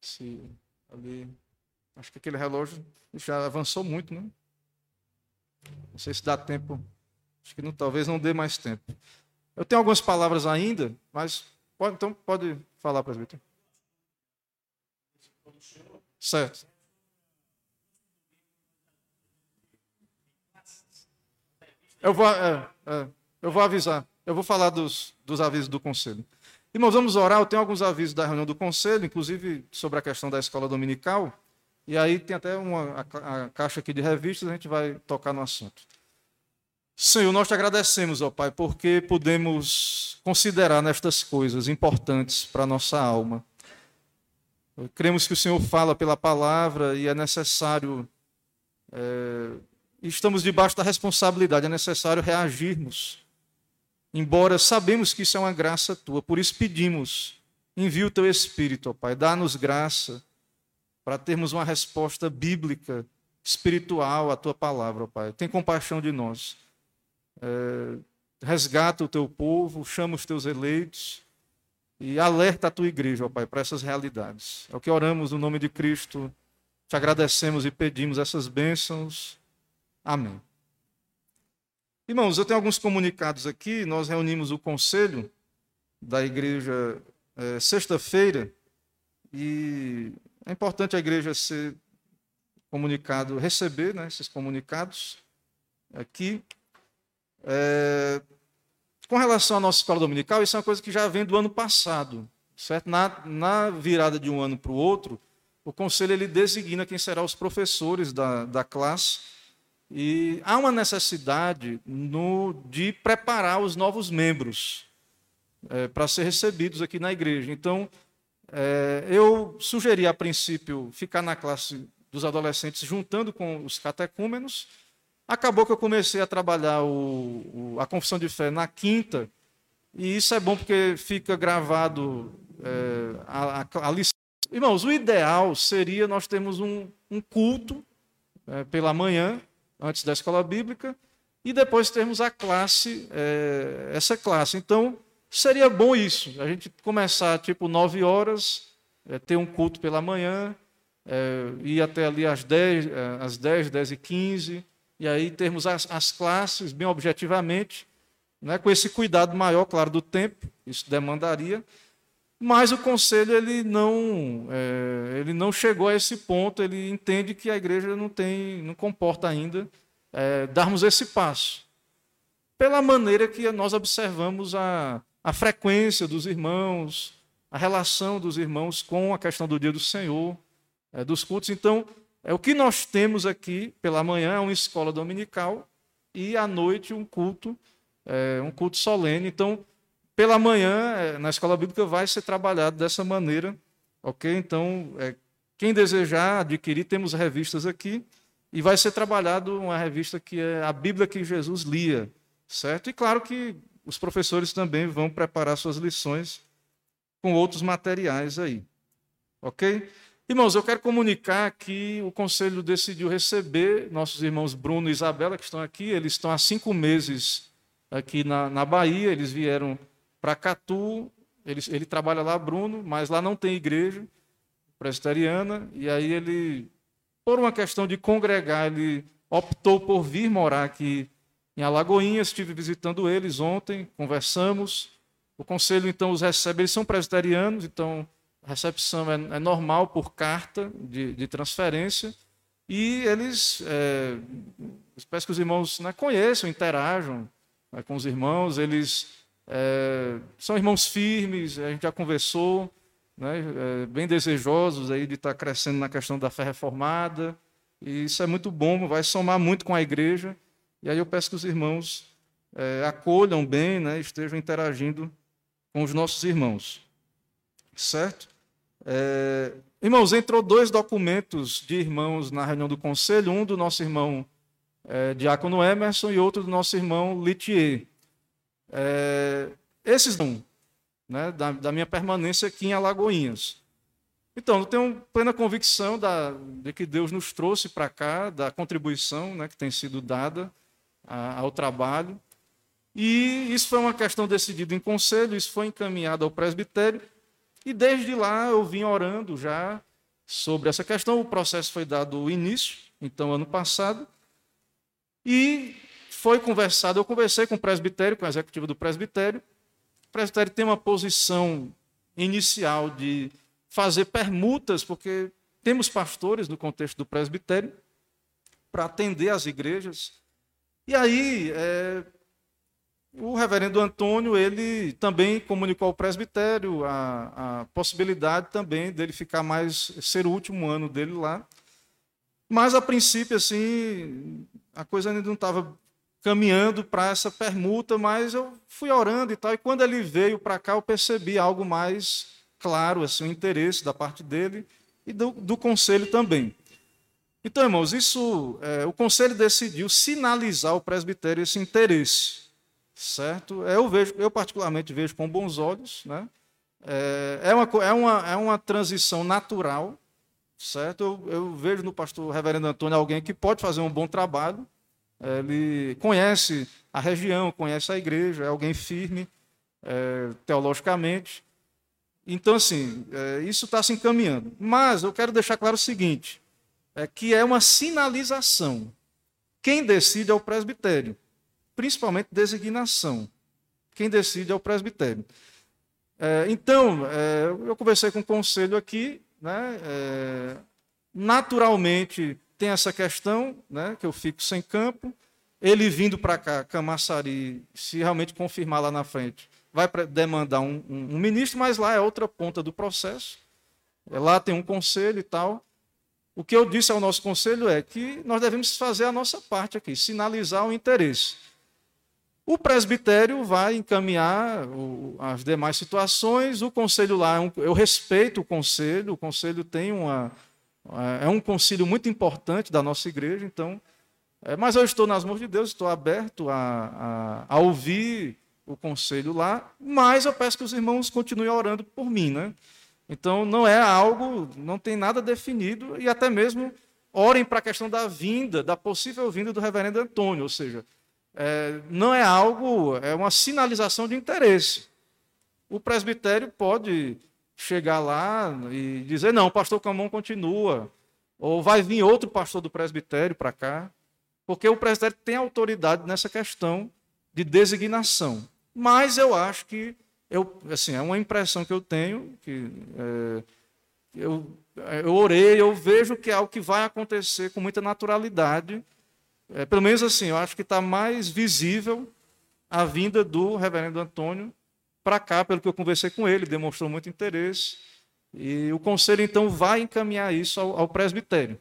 Se ali. Acho que aquele relógio já avançou muito, né? Não sei se dá tempo. Acho que não, talvez não dê mais tempo. Eu tenho algumas palavras ainda, mas pode, então pode falar, presbítero. Certo. Eu vou, é, é, eu vou avisar. Eu vou falar dos, dos avisos do conselho. Irmãos, vamos orar. Eu tenho alguns avisos da reunião do conselho, inclusive sobre a questão da escola dominical. E aí tem até uma a, a caixa aqui de revistas, a gente vai tocar no assunto. Senhor, nós te agradecemos, ó Pai, porque podemos considerar nestas coisas importantes para a nossa alma. Cremos que o Senhor fala pela palavra e é necessário, é, estamos debaixo da responsabilidade, é necessário reagirmos Embora sabemos que isso é uma graça tua, por isso pedimos, envia o teu Espírito, ó Pai, dá-nos graça para termos uma resposta bíblica, espiritual à tua palavra, ó Pai. Tem compaixão de nós. É, resgata o teu povo, chama os teus eleitos e alerta a tua igreja, ó Pai, para essas realidades. É o que oramos no nome de Cristo. Te agradecemos e pedimos essas bênçãos. Amém. Irmãos, eu tenho alguns comunicados aqui. Nós reunimos o conselho da igreja é, sexta-feira e é importante a igreja ser comunicado, receber né, esses comunicados aqui. É, com relação à nossa escola dominical, isso é uma coisa que já vem do ano passado, certo? Na, na virada de um ano para o outro, o conselho ele designa quem serão os professores da, da classe e há uma necessidade no, de preparar os novos membros é, para ser recebidos aqui na igreja. Então, é, eu sugeri a princípio ficar na classe dos adolescentes juntando com os catecúmenos. Acabou que eu comecei a trabalhar o, o, a confissão de fé na quinta, e isso é bom porque fica gravado é, a, a, a lição. Irmãos, o ideal seria nós termos um, um culto é, pela manhã, antes da escola bíblica, e depois termos a classe, é, essa classe. Então, seria bom isso, a gente começar tipo 9 horas, é, ter um culto pela manhã, é, ir até ali às 10, é, às 10, 10 e 15, e aí termos as, as classes, bem objetivamente, né, com esse cuidado maior, claro, do tempo, isso demandaria, mas o conselho ele não, é, ele não chegou a esse ponto. Ele entende que a igreja não tem, não comporta ainda é, darmos esse passo. Pela maneira que nós observamos a, a frequência dos irmãos, a relação dos irmãos com a questão do dia do Senhor, é, dos cultos. Então, é o que nós temos aqui pela manhã é uma escola dominical e à noite um culto, é, um culto solene. Então, pela manhã, é, na escola bíblica, vai ser trabalhado dessa maneira, ok? Então, é, quem desejar adquirir, temos revistas aqui, e vai ser trabalhado uma revista que é a Bíblia que Jesus lia, certo? E claro que os professores também vão preparar suas lições com outros materiais aí, ok? Irmãos, eu quero comunicar que o conselho decidiu receber nossos irmãos Bruno e Isabela, que estão aqui, eles estão há cinco meses aqui na, na Bahia, eles vieram para Catu, ele, ele trabalha lá, Bruno, mas lá não tem igreja presbiteriana, e aí ele, por uma questão de congregar, ele optou por vir morar aqui em Alagoinhas, estive visitando eles ontem, conversamos, o conselho então os recebe, eles são presbiterianos, então a recepção é, é normal por carta de, de transferência, e eles, é, espero que os irmãos né, conheçam, interajam né, com os irmãos, eles é, são irmãos firmes, a gente já conversou, né, é, bem desejosos aí de estar crescendo na questão da fé reformada, e isso é muito bom, vai somar muito com a igreja, e aí eu peço que os irmãos é, acolham bem, né, estejam interagindo com os nossos irmãos. Certo? É, irmãos, entrou dois documentos de irmãos na reunião do conselho, um do nosso irmão é, Diácono Emerson e outro do nosso irmão Litier. É, esses não, né, da, da, minha permanência aqui em Alagoinhas. Então, eu tenho plena convicção da, de que Deus nos trouxe para cá, da contribuição né, que tem sido dada a, ao trabalho. E isso foi uma questão decidida em conselho, isso foi encaminhado ao presbitério. E desde lá eu vim orando já sobre essa questão. O processo foi dado início, então, ano passado. E foi conversado, eu conversei com o presbitério, com a executiva do presbitério. O presbitério tem uma posição inicial de fazer permutas, porque temos pastores no contexto do presbitério, para atender as igrejas. E aí, é, o reverendo Antônio, ele também comunicou ao presbitério a, a possibilidade também dele ficar mais, ser o último ano dele lá. Mas, a princípio, assim, a coisa ainda não estava caminhando para essa permuta, mas eu fui orando e tal. E quando ele veio para cá, eu percebi algo mais claro, assim, o interesse da parte dele e do, do conselho também. Então, irmãos, isso, é, o conselho decidiu sinalizar ao presbitério esse interesse, certo? Eu vejo, eu particularmente vejo com bons olhos, né? É, é, uma, é, uma, é uma transição natural, certo? Eu, eu vejo no pastor Reverendo Antônio alguém que pode fazer um bom trabalho, ele conhece a região, conhece a igreja, é alguém firme é, teologicamente. Então, assim, é, isso está se encaminhando. Mas eu quero deixar claro o seguinte: é que é uma sinalização. Quem decide é o presbitério, principalmente designação. Quem decide é o presbitério. É, então, é, eu conversei com o conselho aqui, né, é, naturalmente tem essa questão, né, que eu fico sem campo. Ele vindo para cá, Camaçari, se realmente confirmar lá na frente, vai demandar um, um, um, ministro, mas lá é outra ponta do processo. É, lá tem um conselho e tal. O que eu disse ao nosso conselho é que nós devemos fazer a nossa parte aqui, sinalizar o interesse. O presbitério vai encaminhar o, as demais situações, o conselho lá, é eu respeito o conselho, o conselho tem uma, é um concílio muito importante da nossa igreja, então. É, mas eu estou nas mãos de Deus, estou aberto a, a, a, ouvir o conselho lá, mas eu peço que os irmãos continuem orando por mim, né? Então não é algo, não tem nada definido, e até mesmo orem para a questão da vinda, da possível vinda do reverendo Antônio, ou seja, é, não é algo, é uma sinalização de interesse. O presbitério pode chegar lá e dizer: não, o pastor Camão continua. Ou vai vir outro pastor do presbitério para cá. Porque o presbitério tem autoridade nessa questão de designação. Mas eu acho que, eu, assim, é uma impressão que eu tenho, que é, eu, eu orei, eu vejo que é algo que vai acontecer com muita naturalidade. É, pelo menos assim, eu acho que está mais visível a vinda do reverendo Antônio para cá, pelo que eu conversei com ele, demonstrou muito interesse. E o conselho, então, vai encaminhar isso ao, ao presbitério.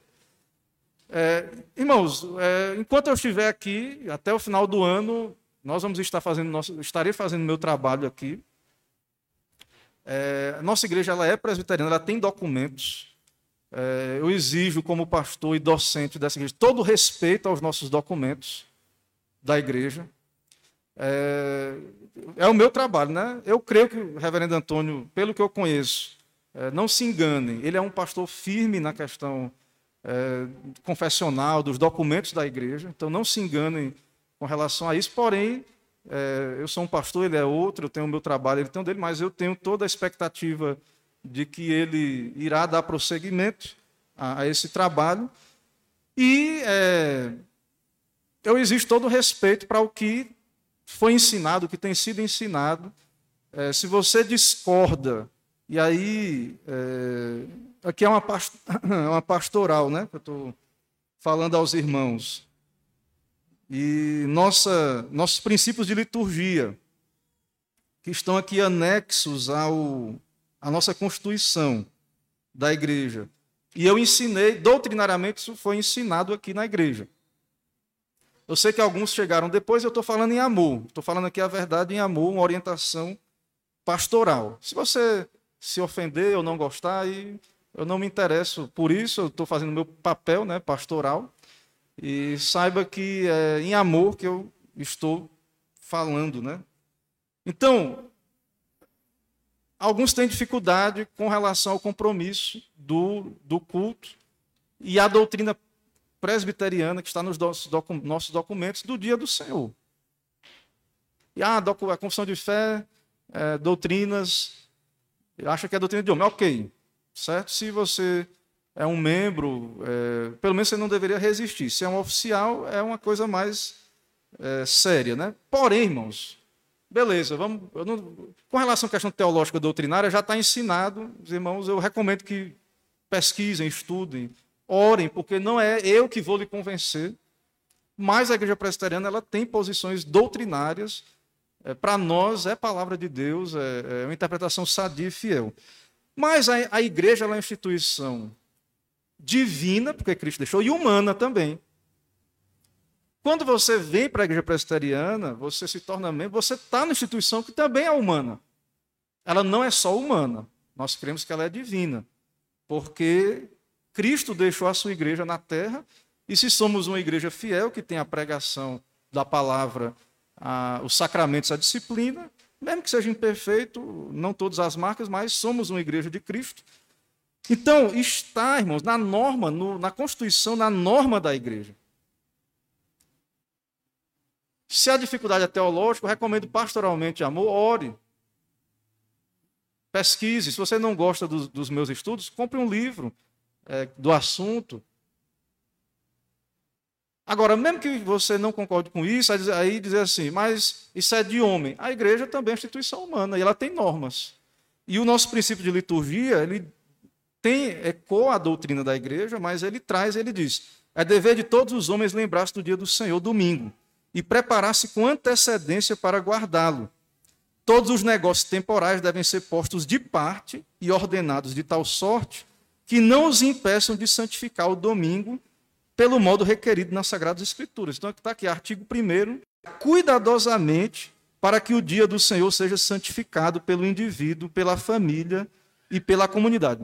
É, irmãos, é, enquanto eu estiver aqui, até o final do ano, nós vamos estar fazendo, nosso, estarei fazendo meu trabalho aqui. É, nossa igreja ela é presbiteriana, ela tem documentos. É, eu exijo, como pastor e docente dessa igreja, todo respeito aos nossos documentos da igreja. É, o meu trabalho, né? Eu creio que o reverendo Antônio, pelo que eu conheço, é, não se enganem, ele é um pastor firme na questão é, confessional, dos documentos da igreja, então não se enganem com relação a isso, porém, é, eu sou um pastor, ele é outro, eu tenho o meu trabalho, ele tem o dele, mas eu tenho toda a expectativa de que ele irá dar prosseguimento a, a esse trabalho. E é, eu exijo todo o respeito para o que foi ensinado, o que tem sido ensinado. É, se você discorda, e aí, é, aqui é uma, (laughs) uma pastoral, né? Que eu estou falando aos irmãos. E nossa, nossos princípios de liturgia, que estão aqui anexos ao, à nossa Constituição da igreja. E eu ensinei, doutrinariamente, isso foi ensinado aqui na igreja. Eu sei que alguns chegaram depois, eu estou falando em amor. Estou falando aqui a verdade em amor, uma orientação pastoral. Se você se ofender ou não gostar, eu não me interesso por isso, eu estou fazendo meu papel né, pastoral. E saiba que é em amor que eu estou falando, né? Então, alguns têm dificuldade com relação ao compromisso do, do culto e a doutrina presbiteriana que está nos nossos documentos do dia do Senhor. E ah, a confissão de fé, é, doutrinas, acha que é doutrina de homem. Ok, certo? Se você é um membro, é, pelo menos você não deveria resistir. Se é um oficial, é uma coisa mais é, séria, né? Porém, irmãos, beleza, vamos. Não, com relação à questão teológica doutrinária, já está ensinado, os irmãos, eu recomendo que pesquisem, estudem, orem, porque não é eu que vou lhe convencer, mas a igreja presbiteriana ela tem posições doutrinárias. É, Para nós é palavra de Deus, é, é, uma interpretação sadia e fiel. Mas a, a igreja é uma instituição divina, porque Cristo deixou, e humana também. Quando você vem para a igreja presbiteriana, você se torna membro, você está na instituição que também é humana. Ela não é só humana, nós cremos que ela é divina, porque Cristo deixou a sua igreja na terra, e se somos uma igreja fiel, que tem a pregação da palavra, a, os sacramentos, a disciplina, mesmo que seja imperfeito, não todas as marcas, mas somos uma igreja de Cristo, então, está, irmãos, na norma, no, na Constituição, na norma da igreja. Se a dificuldade é teológica, eu recomendo pastoralmente amor, ore. Pesquise. Se você não gosta dos, dos meus estudos, compre um livro é, do assunto. Agora, mesmo que você não concorde com isso, aí dizer assim, mas isso é de homem. A igreja também é instituição humana e ela tem normas. E o nosso princípio de liturgia, ele tem ecoa a doutrina da igreja, mas ele traz, ele diz: é dever de todos os homens lembrar-se do dia do Senhor, domingo, e preparar-se com antecedência para guardá-lo. Todos os negócios temporais devem ser postos de parte e ordenados de tal sorte que não os impeçam de santificar o domingo pelo modo requerido nas Sagradas Escrituras. Então, está aqui, artigo 1 cuidadosamente para que o dia do Senhor seja santificado pelo indivíduo, pela família e pela comunidade.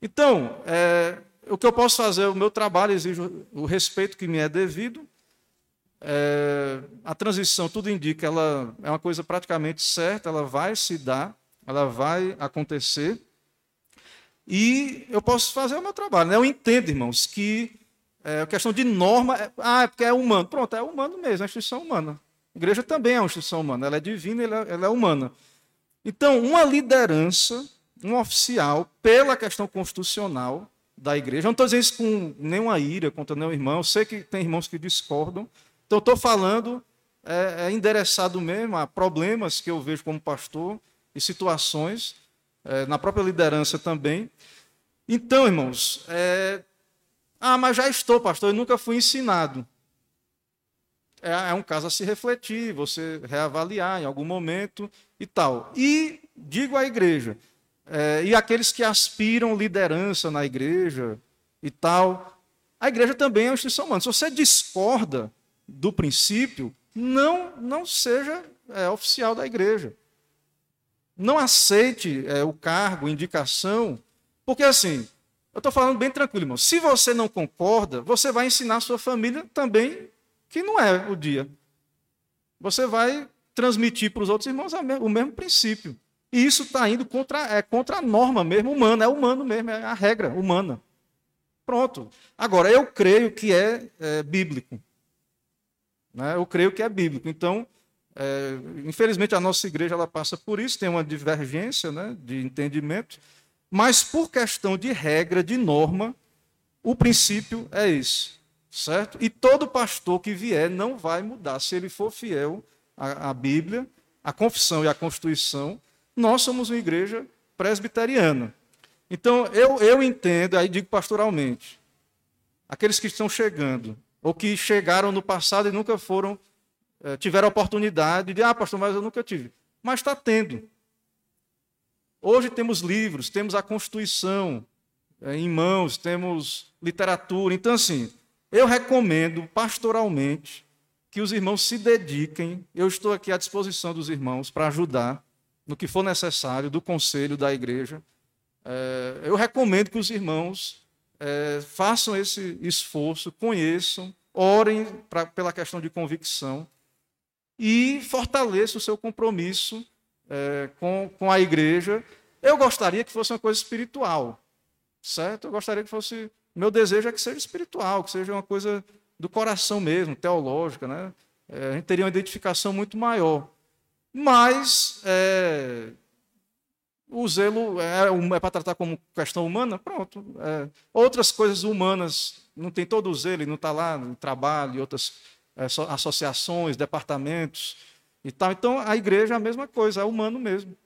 Então, é, o que eu posso fazer, o meu trabalho exige o respeito que me é devido. É, a transição, tudo indica, ela é uma coisa praticamente certa, ela vai se dar, ela vai acontecer. E eu posso fazer o meu trabalho. Né? Eu entendo, irmãos, que é, a questão de norma, é, ah, é porque é humano. Pronto, é humano mesmo, é instituição humana. A igreja também é uma instituição humana, ela é divina, ela, ela é humana. Então, uma liderança um oficial pela questão constitucional da igreja. Eu não estou dizendo isso com nenhuma ira contra nenhum irmão. Eu sei que tem irmãos que discordam. Então, estou falando é, é, endereçado mesmo a problemas que eu vejo como pastor e situações, é, na própria liderança também. Então, irmãos, é... ah, mas já estou, pastor, eu nunca fui ensinado. É, é um caso a se refletir, você reavaliar em algum momento e tal. E digo à igreja, é, e aqueles que aspiram liderança na igreja e tal. A igreja também é uma instituição humana. Se você discorda do princípio, não, não seja é, oficial da igreja. Não aceite é, o cargo, indicação, porque assim, eu estou falando bem tranquilo, irmão. Se você não concorda, você vai ensinar a sua família também que não é o dia. Você vai transmitir para os outros irmãos o mesmo princípio. E isso está indo contra, é, contra a norma mesmo humana, é humano mesmo, é a regra humana. Pronto. Agora, eu creio que é, é bíblico. Né? Eu creio que é bíblico. Então, É, infelizmente, a nossa igreja ela passa por isso, tem uma divergência né, de entendimento, mas por questão de regra, de norma, o princípio é esse, certo? E todo pastor que vier não vai mudar. Se ele for fiel à, à Bíblia, à confissão e à Constituição, nós somos uma igreja presbiteriana. Então, eu, eu entendo, aí digo pastoralmente, aqueles que estão chegando, ou que chegaram no passado e nunca foram, eh, tiveram a oportunidade de, ah, pastor, mas eu nunca tive. Mas está tendo. Hoje temos livros, temos a Constituição eh, em mãos, temos literatura. Então, assim, eu recomendo pastoralmente que os irmãos se dediquem. Eu estou aqui à disposição dos irmãos para ajudar no que for necessário, do conselho da igreja. É, eu recomendo que os irmãos façam esse esforço, conheçam, orem pela questão de convicção e fortaleçam o seu compromisso é, com, com a igreja. Eu gostaria que fosse uma coisa espiritual, certo? Eu gostaria que fosse. Meu desejo é que seja espiritual, que seja uma coisa do coração mesmo, teológica, né? É, a gente teria uma identificação muito maior. Mas é, o zelo é, é para tratar como questão humana, pronto. É, outras coisas humanas, não tem todo o zelo, não está lá no trabalho, outras é, associações, departamentos e tal. Então, a igreja é a mesma coisa, é humano mesmo.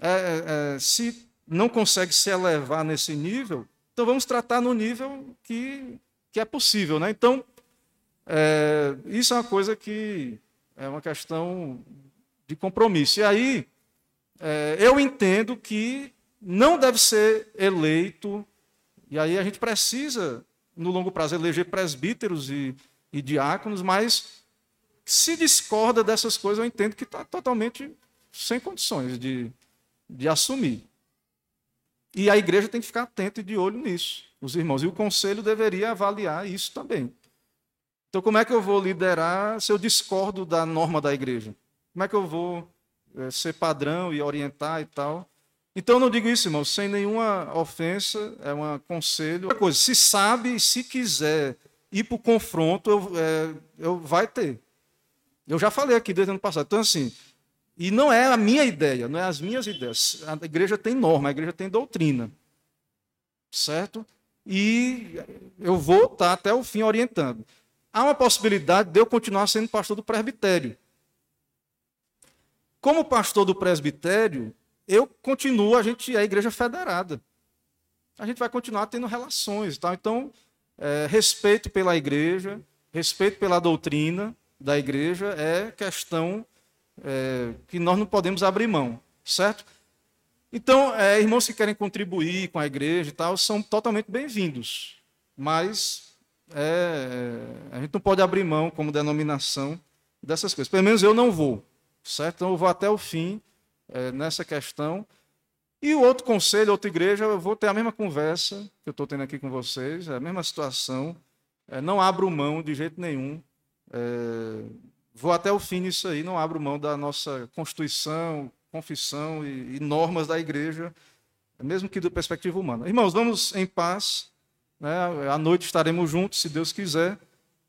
É, é, é, se não consegue se elevar nesse nível, então vamos tratar no nível que, que é possível. Né? Então, isso é uma coisa que é uma questão de compromisso. E aí, é, eu entendo que não deve ser eleito, e aí a gente precisa, no longo prazo, eleger presbíteros e, e diáconos, mas se discorda dessas coisas, eu entendo que está totalmente sem condições de, de assumir. E a igreja tem que ficar atenta e de olho nisso, os irmãos. E o conselho deveria avaliar isso também. Então, como é que eu vou liderar se eu discordo da norma da igreja? Como é que eu vou é, ser padrão e orientar e tal? Então, eu não digo isso, irmão, sem nenhuma ofensa, é um conselho. Outra coisa, se sabe, se quiser ir para o confronto, eu, é, eu, vai ter. Eu já falei aqui desde o ano passado. Então, assim, e não é a minha ideia, não é as minhas ideias. A igreja tem norma, a igreja tem doutrina. Certo? E eu vou estar até o fim orientando. Há uma possibilidade de eu continuar sendo pastor do presbitério. Como pastor do presbitério, eu continuo, a gente é a igreja federada. A gente vai continuar tendo relações. Tá? Então, é, respeito pela igreja, respeito pela doutrina da igreja é questão é, que nós não podemos abrir mão, certo? Então, é, irmãos que querem contribuir com a igreja e tal, são totalmente bem-vindos. Mas é, a gente não pode abrir mão como denominação dessas coisas. Pelo menos eu não vou. Certo? Então eu vou até o fim é, nessa questão. E o outro conselho, outra igreja, eu vou ter a mesma conversa que eu estou tendo aqui com vocês, a mesma situação. É, não abro mão de jeito nenhum. É, vou até o fim nisso aí, não abro mão da nossa constituição, confissão e, e normas da igreja, mesmo que da perspectiva humana. Irmãos, vamos em paz. Né? À noite estaremos juntos, se Deus quiser.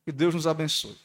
Que Deus nos abençoe.